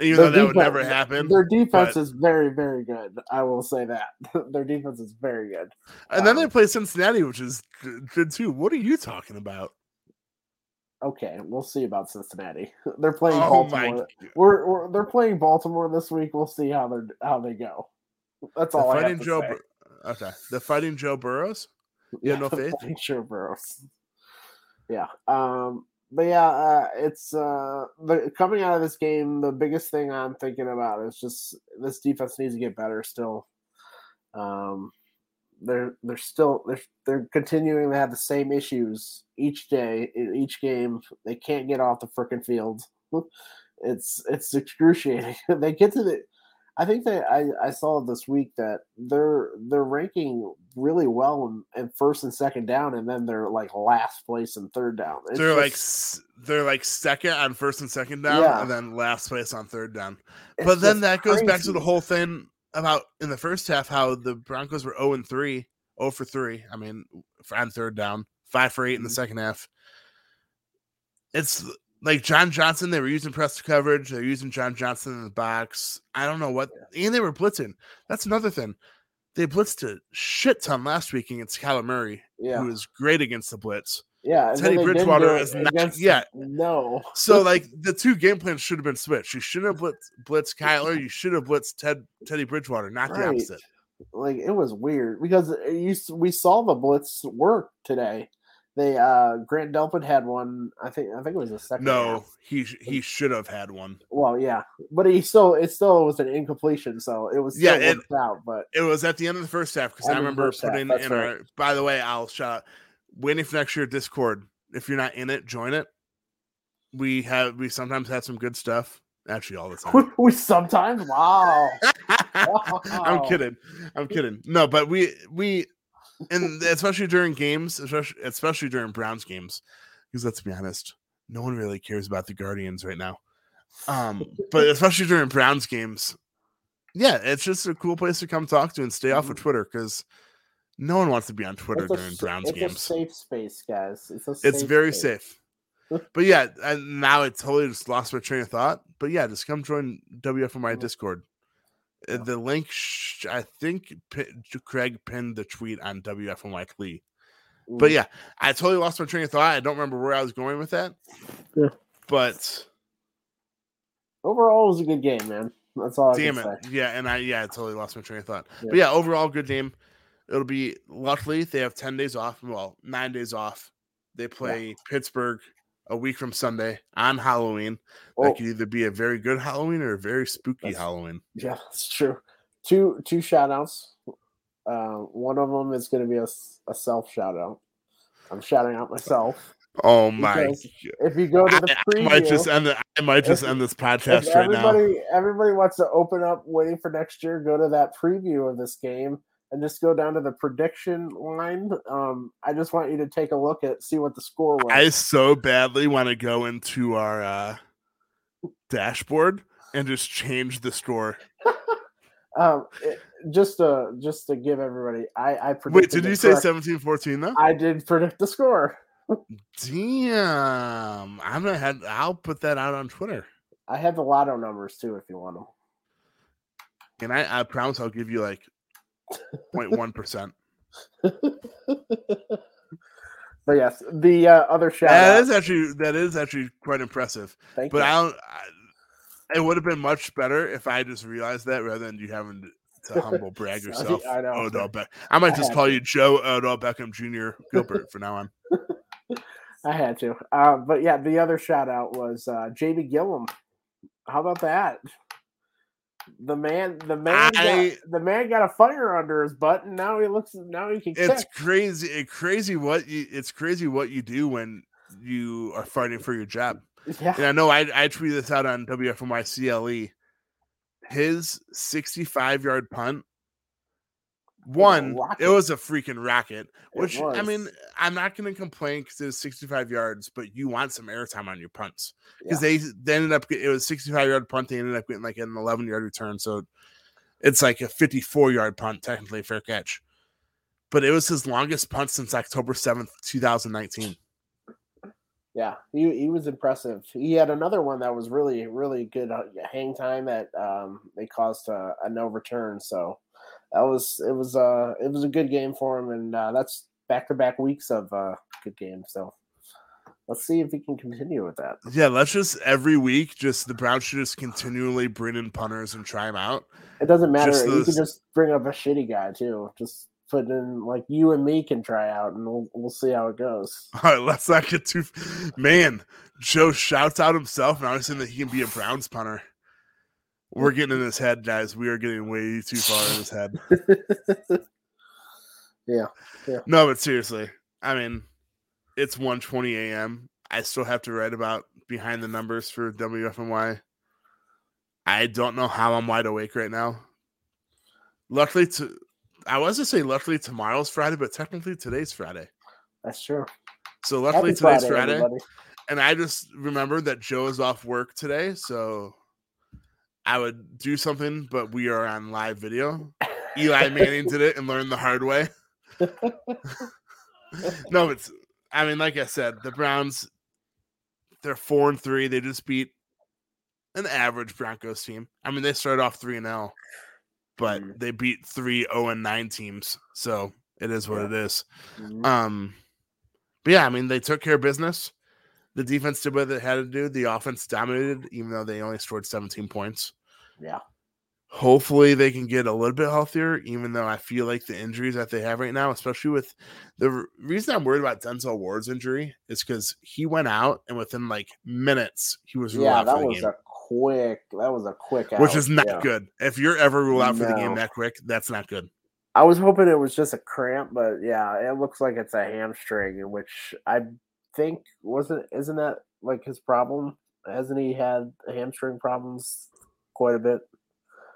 Even though Their that would never happen. Their defense but- is very, very good. I will say that their defense is very good. And then they um, play Cincinnati, which is good too. What are you talking about? Okay, we'll see about Cincinnati. They're playing Oh Baltimore. We're, we're they're playing Baltimore this week. We'll see how they how they go. That's all I have to Joe say. Bur- Okay. The fighting Joe Burrows? You have no faith? Joe Burrows. Yeah. Um. But yeah, uh, it's uh the coming out of this game. The biggest thing I'm thinking about is just this defense needs to get better. Still, um, they're they're still they're they're continuing to have the same issues each day each game. They can't get off the freaking field. It's it's excruciating. they get to the. I think that I, I saw this week that they're they're ranking really well in, in first and second down, and then they're like last place in third down. It's they're like just- s- they're like second on first and second down, Yeah. and then last place on third down. it's But then that goes back to the whole thing about in the first half how the Broncos were 0 and 3, 0 for 3. I mean, on third down, 5 for 8 in the Mhm. second half. It's like John Johnson, they were using press coverage, they're using John Johnson in the box. I don't know what, and they were blitzing. That's another thing. They blitzed a shit ton last week against Kyler Murray, Yeah, who was great against the blitz. yeah. Teddy Bridgewater is not yet. No. So like the two game plans should have been switched. You shouldn't have blitzed, blitzed Kyler. You should have blitzed Ted Teddy Bridgewater, not the opposite. like it was weird because used we saw the blitz work today. They uh Grant Delpit had one. I think I think it was the second. No, half. he sh- he should have had one. Well, yeah, but he still it still was an incompletion, so it was Yeah, it- out. But It was at the end of the first half because I End of the remember first half, putting in right. our. By the way, I'll shout out. Waiting for next year Discord. If you're not in it, join it. We have we sometimes have some good stuff. Actually, all the time. we, we sometimes wow. I'm kidding. I'm kidding. No, but we we and especially during games, especially especially during Browns games, because let's be honest, no one really cares about the Guardians right now. Um, but especially during Browns games, yeah, it's just a cool place to come talk to and stay off of Mhm. Twitter because no one wants to be on Twitter It's a during s- Browns it's a games. safe space, guys. It's a It's very space. safe. But yeah, and now I totally just lost my train of thought. But yeah, just come join WFNY Mhm. Discord. Uh, The link, sh- I think pi- Craig pinned the tweet on WFNY Clee. But Mm. yeah, I totally lost my train of thought. I don't remember where I was going with that. Yeah. But overall, it was a good game, man. That's all I damn it. say. Yeah, and I yeah, I totally lost my train of thought. Yeah. But yeah, overall good game. It'll be luckily they have 10 days off. Well, nine days off. They play Pittsburgh a week from Sunday on Halloween. Oh, That could either be a very good Halloween or a very spooky That's- Halloween. yeah, that's true. Two two shout outs. Uh, one of them is going to be a, a self shout out. I'm shouting out myself. Oh my! If you go to the I, I preview, might just end. The, I might just if- end this podcast right now. everybody everybody wants to open up waiting for next year, go to that preview of this game and just go down to the prediction line. Um, I just want you to take a look at see what the score was. I so badly want to go into our uh, dashboard and just change the score. um, it- just to just to give everybody, I I Wait, did you say correct- 17 14 though? I did predict the score. Damn. I'm gonna have I'll put that out on Twitter. I have the lotto numbers too, if you want them. And I, I promise I'll give you like 0.1 percent. But yes, the uh, other shout That out. is actually that is actually quite impressive. Thank But you. I don't I, it would have been much better if I just realized that rather than you having to, to humble brag yourself. I know. Odell Beck. I might I just call to. you Joe Odell Beckham Jr. Gilbert for now on. I had to. Uh, but yeah, the other shout out was uh, JB Gillan. How about that? The man, the man, I- got, the man got a fire under his butt, and now he looks. Now he can It's kick. crazy. It's crazy what you it's crazy what you do when you are fighting for your job. Yeah, And I know I, I tweeted this out on WFNY CLE. E. His 65 yard punt. One, it was a freaking racket. Which I mean. I'm not going to complain because it was 65 yards, but you want some airtime on your punts because Yeah. they, they ended up, it was 65 yard punt. They ended up getting like an 11 yard return. So it's like a 54 yard punt, technically fair catch. but it was his longest punt since October 7th, 2019. Yeah, he, he was impressive. He had another one that was really, really good uh, hang time that um, they caused a, a no return. So that was it was uh it was a good game for him, and uh, that's back to back weeks of uh, good games. So let's see if he can continue with that. Yeah, let's just every week, just the Browns should just continually bring in punters and try them out. It doesn't matter. Just you can just bring up a shitty guy too. Just put in like you and me can try out, and we'll we'll see how it goes. All right, let's not get too. Man, Joe shouts out himself, and I was saying that he can be a Browns punter. We're getting in his head, guys. We are getting way too far in his head. yeah, yeah. No, but seriously, I mean, it's 1:20 a.m. I still have to write about behind the numbers for WFNY. I don't know how I'm wide awake right now. Luckily, to I was to say luckily tomorrow's Friday, but technically today's Friday. That's true. So luckily Happy today's Friday, Friday and I just remembered that Joe is off work today, so I would do something, but we are on live video. Eli Manning did it and learned the hard way. no, it's I mean, like I said, the Browns they're four and three. They just beat an average Broncos team. I mean, they started off three and L, but mm they beat three zero and nine teams. So it is what yeah. it is. Mm-hmm. Um, but yeah, I mean, they took care of business. The defense did what it had to do. The offense dominated, even though they only scored 17 points. Yeah. Hopefully they can get a little bit healthier, even though I feel like the injuries that they have right now, especially with the reason I'm worried about Denzel Ward's injury is because he went out and within like minutes he was yeah that was game. a quick that was a quick out. which is not yeah. good. If you're ever ruled out for the game that quick, that's not good. I was hoping it was just a cramp, but yeah, it looks like it's a hamstring, which I think wasn't isn't that like his problem? Hasn't he had hamstring problems quite a bit?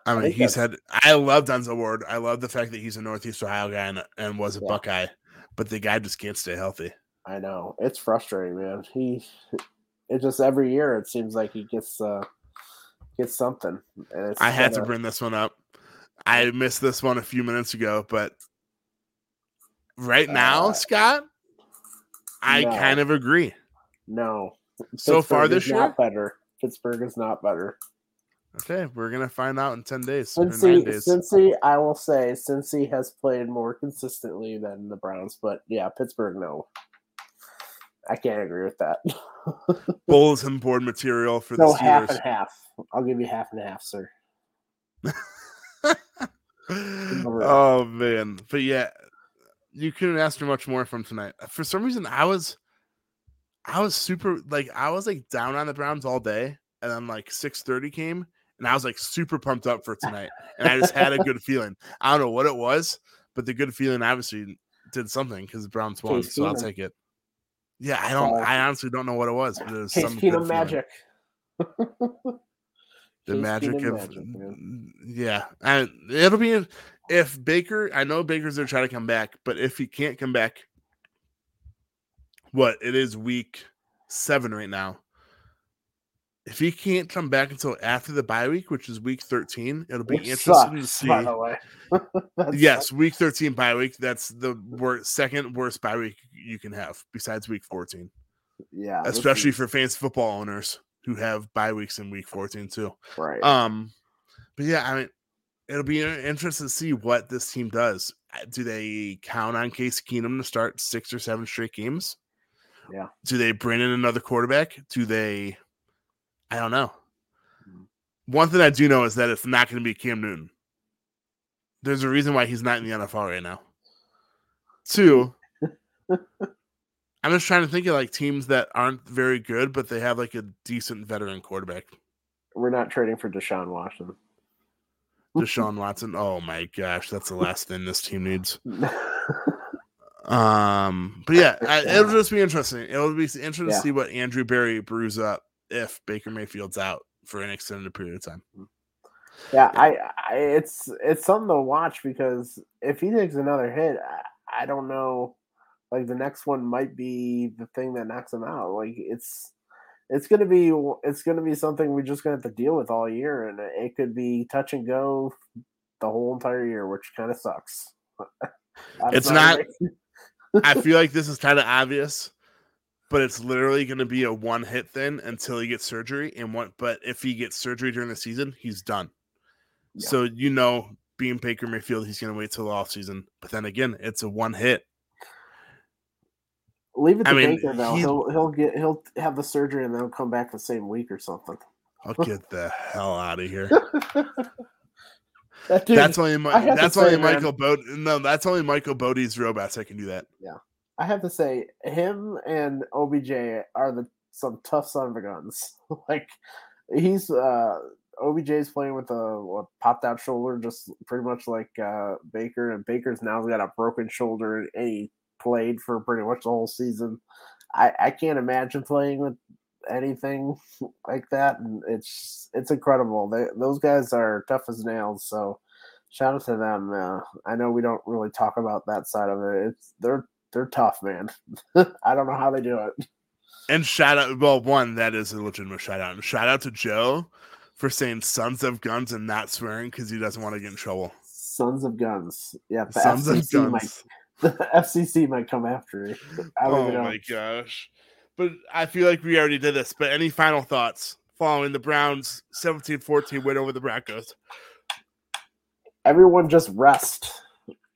I mean, I he's had. I love Denzel Ward. I love the fact that he's a Northeast Ohio guy and, and was a yeah. Buckeye, but the guy just can't stay healthy. I know it's frustrating, man. He, it just every year it seems like he gets uh gets something. I had to bring this one up. I missed this one a few minutes ago, but right now, uh, Scott, I no. kind of agree. No. So Pittsburgh far this year, better. Pittsburgh is not better. Okay, we're gonna find out in ten days. Cincy, days. Cincy, I will say, Cincy has played more consistently than the Browns, but yeah, Pittsburgh, no. I can't agree with that. Bulletin board material for no the half and half. I'll give you half and half, sir. oh man, but yeah, you couldn't ask for much more from tonight. Uh, for some reason, I was, I was super like I was like down on the Browns all day, and then like six thirty came, and I was like super pumped up for tonight, and I just had a good feeling. I don't know what it was, but the good feeling obviously did something because the Browns won, so I'll take it. Yeah, I don't. I honestly don't know what it was, but it was Case some Keenum magic. the magic of magic, yeah, and it'll be if Baker, I know Baker's gonna try to come back, but if he can't come back, what it is week seven right now. If he can't come back until after the bye week, which is week 13, it'll be which interesting sucks, to see. By the way. yes, sucks. week 13 bye week. That's the worst, second worst bye week you can have besides week 14. Yeah. Especially for fantasy football owners who have bye weeks in week 14 too. Right. Um, but yeah, I mean, it'll be interesting to see what this team does. Uh, do they count on Case Keenum to start six or seven straight games? Yeah. Do they bring in another quarterback? Do they? I don't know. Mm. One thing I do know is that it's not going to be Cam Newton. There's a reason why he's not in the NFL right now. Two, I'm just trying to think of like teams that aren't very good, but they have like a decent veteran quarterback. We're not trading for Deshaun Watson. Deshaun Watson. Oh my gosh, that's the last thing this team needs. um, but yeah, I, it'll just be interesting. It'll be interesting yeah. to see what Andrew Berry brews up if Baker Mayfield's out for an extended period of time. Mm-hmm. Yeah, I, I it's it's something to watch because if he takes another hit, I, I don't know. Like the next one might be the thing that knocks him out. Like it's it's gonna be it's gonna be something we're just gonna have to deal with all year, and it could be touch and go the whole entire year, which kind of sucks. It's sorry. I feel like this is kind of obvious, but it's literally going to be a one hit thing until he gets surgery. And what? but if he gets surgery during the season, he's done. Yeah. So you know, being Baker Mayfield, he's going to wait till the off season. But then again, it's a one hit. Leave it to I mean, Baker though. he- He'll he'll get he'll have the surgery and then he'll come back the same week or something. I'll get the hell out of here. That dude, that's only I have that's only say, Michael Bod. No, that's only Michael Bodie's robots that can do that. Yeah, I have to say, him and OBJ are the some tough son of a guns. like he's uh OBJ's playing with a what, popped out shoulder, just pretty much like uh Baker, and Baker's now got a broken shoulder, and he played for pretty much the whole season. I I can't imagine playing with anything like that, and it's it's incredible. They, those guys are tough as nails. So shout out to them. Uh, I know we don't really talk about that side of it. It's they're they're tough, man. I don't know how they do it. And shout out, well, one that is a legitimate shout out. And shout out to Joe for saying "sons of guns" and not swearing because he doesn't want to get in trouble. Sons of guns. Yeah, the Sons of FCC might guns. the FCC might come after me. I don't Oh know. my gosh! But I feel like we already did this. But any final thoughts following the Browns 17-14 win over the Broncos? Everyone just rest.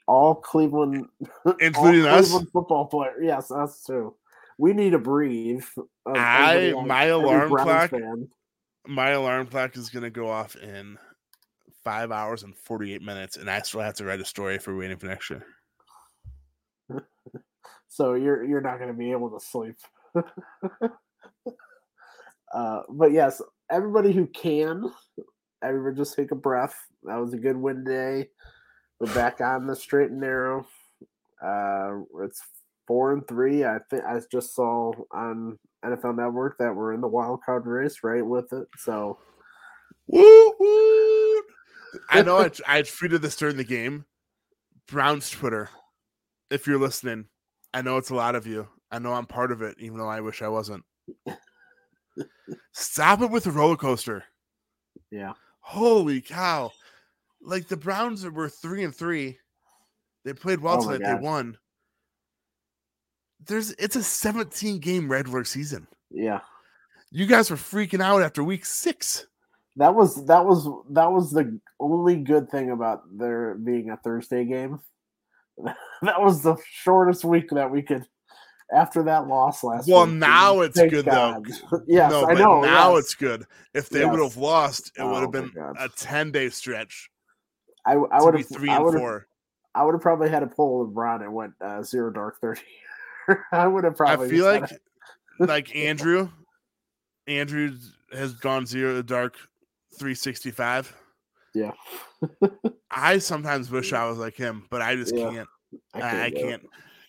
All Cleveland, all Including us? Cleveland football player. Yes, that's true. We need to breathe. Um, of I- my alarm clock- fan. My alarm clock is gonna go off in five hours and forty-eight minutes, and I still have to write a story for waiting for next year. So you're you're not going to be able to sleep. uh, but yes, everybody who can, everybody just take a breath. That was a good win day. We're back on the straight and narrow. Uh, it's four and three. I think I just saw on NFL Network that we're in the wild card race, right with it. So Woo. I know I, I tweeted this during the game. Brown's Twitter. If you're listening, I know it's a lot of you. I know I'm part of it, even though I wish I wasn't. Stop it with the roller coaster. yeah, Holy cow. Like the Browns were three and three. They played well Oh tonight. They won. There's it's a 17 game regular season. yeah. You guys were freaking out after week six. That was that was that was the only good thing about there being a Thursday game. that was the shortest week that we could after that loss last week. Well, week. now it's Thank good, God. though. yes, no, I know. now yes. it's good. If they Yes. would have lost, it would Oh have been a 10 day stretch I, I would have three I and would have four. I would have probably had a poll LeBron and went uh, zero dark thirty. I would have probably. I feel like like Andrew, Andrew has gone zero to dark 365. Yeah. I sometimes wish I was like him, but I just Yeah, can't. I, I do it. can't.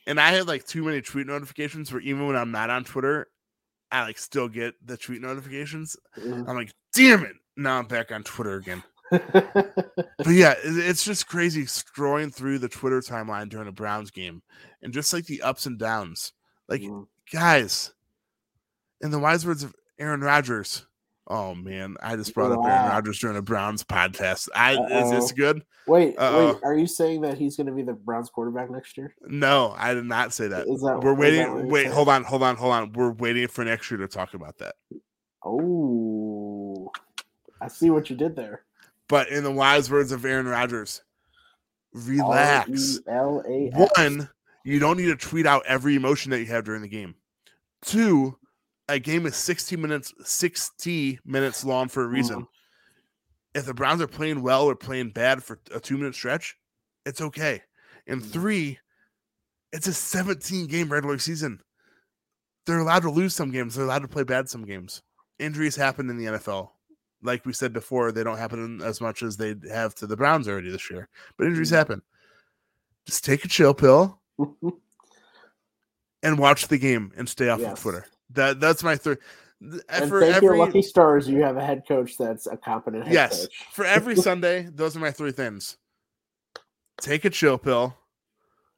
And I had like too many tweet notifications where even when I'm not on Twitter, I like still get the tweet notifications. Mhm. I'm like, damn it. Now I'm back on Twitter again. But yeah, it's just crazy scrolling through the Twitter timeline during a Browns game and just like the ups and downs. Like, Mhm. guys, in the wise words of Aaron Rodgers. Oh man, I just brought up Aaron Wow. Rodgers during a Browns podcast. I is this good? Wait, Uh-oh. wait. Are you saying that he's going to be the Browns quarterback next year? No, I did not say that. That We're is that waiting. Wait, saying? hold on, hold on, hold on. We're waiting for next year to talk about that. Oh, I see what you did there. But in the wise words of Aaron Rodgers, relax. L A S. One, you don't need to tweet out every emotion that you have during the game. Two, a game is 60 minutes, 60 minutes long for a reason. Mhm. If the Browns are playing well or playing bad for a two minute stretch, it's okay. And Mhm. three, it's a 17 game regular season. They're allowed to lose some games, they're allowed to play bad some games. Injuries happen in the NFL. Like we said before, they don't happen as much as they have to the Browns already this year, but injuries Mhm. happen. Just take a chill pill and watch the game and stay off of Twitter. That that's my third. and For thank your every lucky stars, you have a head coach that's a competent head yes, coach. for every Sunday, those are my three things. Take a chill pill,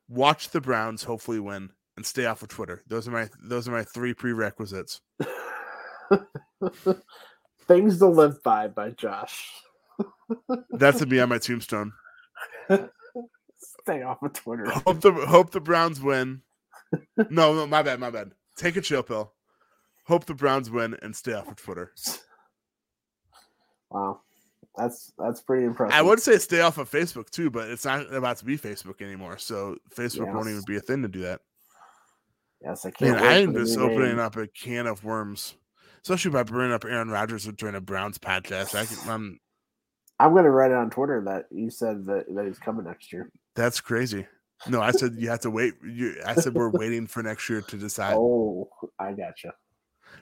watch the Browns hopefully win, and stay off of Twitter. Those are my those are my three prerequisites. Things to live by by Josh. That's to be on my tombstone. Stay off of Twitter. Hope the hope the Browns win. No, no, my bad, my bad. Take a chill pill. Hope the Browns win and stay off of Twitter. Wow, that's that's pretty impressive. I would say stay off of Facebook too, but it's not about to be Facebook anymore. So Facebook won't even be a thing to do that. Yes, I can't. Man, I am just opening up a can of worms, especially by bringing up Aaron Rodgers during a Browns podcast. I can, I'm, I'm gonna write it on Twitter that you said that, that he's coming next year. that's crazy. No, I said you have to wait. You, I said we're waiting for next year to decide. Oh, I gotcha.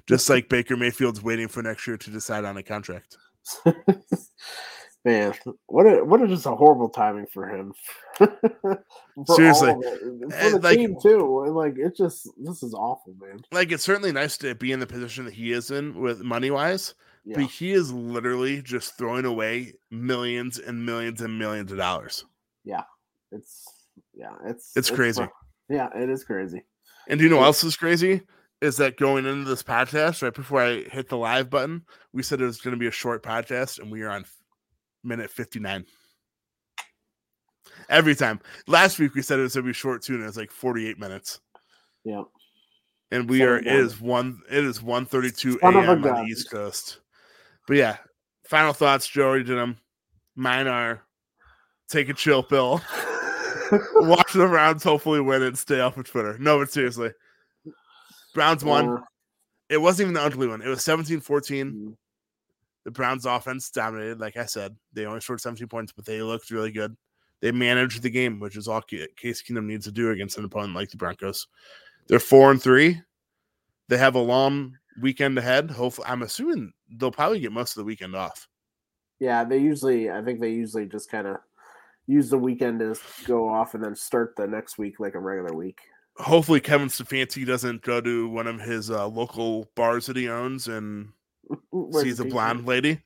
Just like Baker Mayfield's waiting for next year to decide on a contract. Man, what a what a just a horrible timing for him. For Seriously. for the like- team too. and, Like it just this is awful, man. Like it's certainly nice to be in the position that he is in with money wise, Yeah, but he is literally just throwing away millions and millions and millions of dollars. Yeah, it's yeah, it's It's crazy. rough. Yeah, it is crazy. And do you know what else is crazy? Is that going into this podcast, right before I hit the live button, we said it was going to be a short podcast, and we are on minute 59. Every time. Last week we said it was going to be short too, and it was like 48 minutes. Yeah. And we Son are it is one it is 132 Son of a a.m. on the. East Coast. But yeah, final thoughts, Joey did them. Mine are take a chill pill. Watch the rounds, hopefully win and stay off of Twitter. No, but seriously. Browns won. Uh, It wasn't even the ugly one. It was 17 14. mm, The Browns offense dominated. Like I said, they only scored 17 points, but they looked really good. They managed the game, which is all Case Keenum needs to do against an opponent like the Broncos. They're four and three. They have a long weekend ahead. Hopefully, I'm assuming they'll probably get most of the weekend off. yeah, they usually I think they usually just kind of use the weekend to go off and then start the next week like a regular week. Hopefully, Kevin Stefanski doesn't go to one of his uh, local bars that he owns and sees a blonde lady.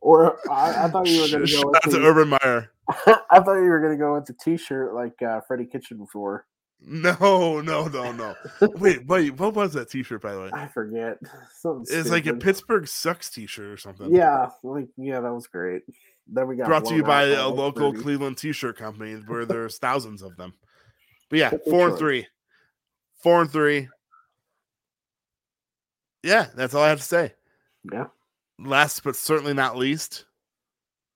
Or I, I thought you were going to go with to the, Urban Meyer. I thought you were going to go with the T-shirt like uh, Freddie Kitchen before. No, no, no, no. Wait, wait, what was that T-shirt by the way? I forget. Something It's like a. Pittsburgh sucks T-shirt or something. Yeah, like yeah, that was great. Then we got brought to you by a local 30. Cleveland T-shirt company where there's thousands of them. But yeah, four and three, four and three. Yeah, that's all I have to say. Yeah, Last but certainly not least,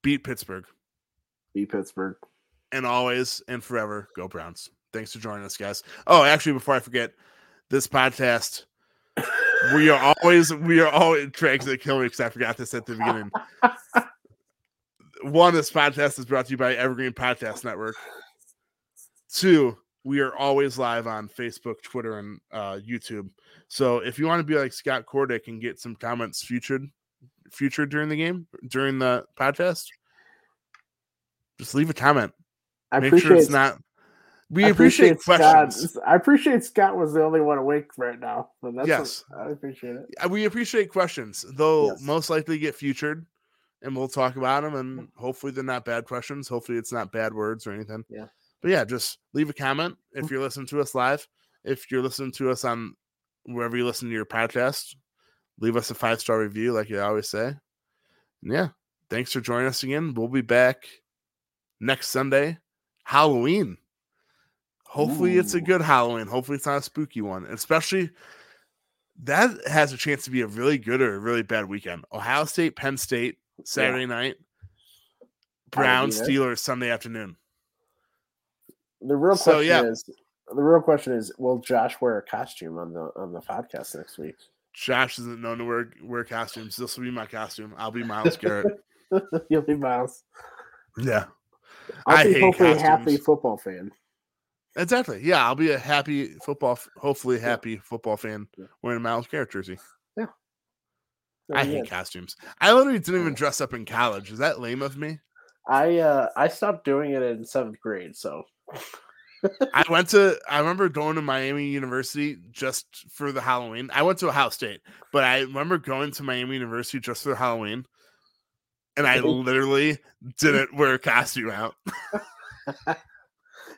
beat Pittsburgh, beat Pittsburgh. and always and forever go Browns. Thanks for joining us, guys. Oh, actually, before I forget, this podcast. We are always, we are always Treg's that kill me because I forgot this at the beginning. One, this podcast is brought to you by Evergreen Podcast Network. Two, we are always live on Facebook, Twitter, and uh, YouTube. So if you want to be like Scott Cordick and get some comments featured, featured during the game, during the podcast, just leave a comment. I Make appreciate sure it's not. We I appreciate, questions. Scott. I appreciate Scott was the only one awake right now. But that's Yes. I appreciate it. We appreciate questions. They'll Yes. most likely get featured, and we'll talk about them. And hopefully, they're not bad questions. Hopefully, it's not bad words or anything. Yeah. But yeah, just leave a comment if you're listening to us live. If you're listening to us on wherever you listen to your podcast, leave us a five star review, like you always say. And yeah, thanks for joining us again. We'll be back next Sunday, Halloween. Hopefully, it's a good Halloween. Hopefully, it's not a spooky one, especially that has a chance to be a really good or a really bad weekend. Ohio State, Penn State, Saturday night, Brown. Steelers Sunday afternoon. The real So, question yeah. is the real question is will Josh wear a costume on the on the podcast next week? Josh isn't known to wear wear costumes. This will be my costume. I'll be Myles Garrett. You'll be Myles. yeah, I'll I be hate hopefully a happy costumes. football fan. exactly. Yeah, I'll be a happy football, hopefully happy football fan wearing a Myles Garrett jersey. Yeah. I hate costumes. I literally didn't even dress up in college. Is that lame of me? I uh I stopped doing it in seventh grade, so I went to I remember going to Miami University just for the Halloween. I went to Ohio State, but I remember going to Miami University just for Halloween. And I literally didn't wear a costume out.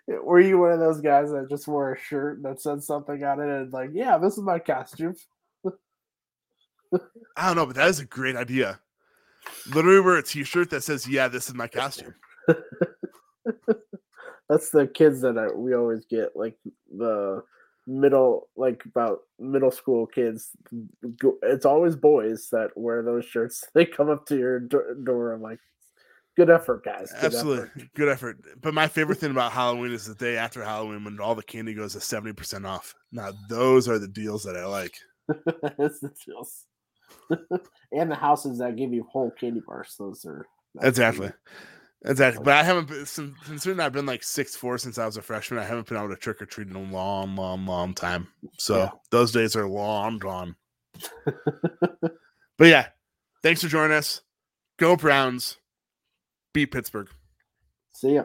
were you one of those guys that just wore a shirt that said something on it and like, yeah, this is my costume? I don't know, but that is a great idea. Literally wear a t-shirt that says, Yeah, this is my costume. that's the kids that I, we always get, like the middle, like about middle school kids. It's always boys that wear those shirts. They come up to your door. I'm like, good effort, guys. Good Absolutely, effort. good effort. But my favorite thing about Halloween is the day after Halloween when all the candy goes to seventy percent off. Now those are the deals that I like. That's the deals. and the houses that give you whole candy bars. Those are exactly. Exactly, but I haven't been since, considering I've been like six four since I was a freshman. I haven't been able to trick or treat in a long, long, long time. So yeah. those days are long gone. but yeah, thanks for joining us. Go Browns beat Pittsburgh. See ya.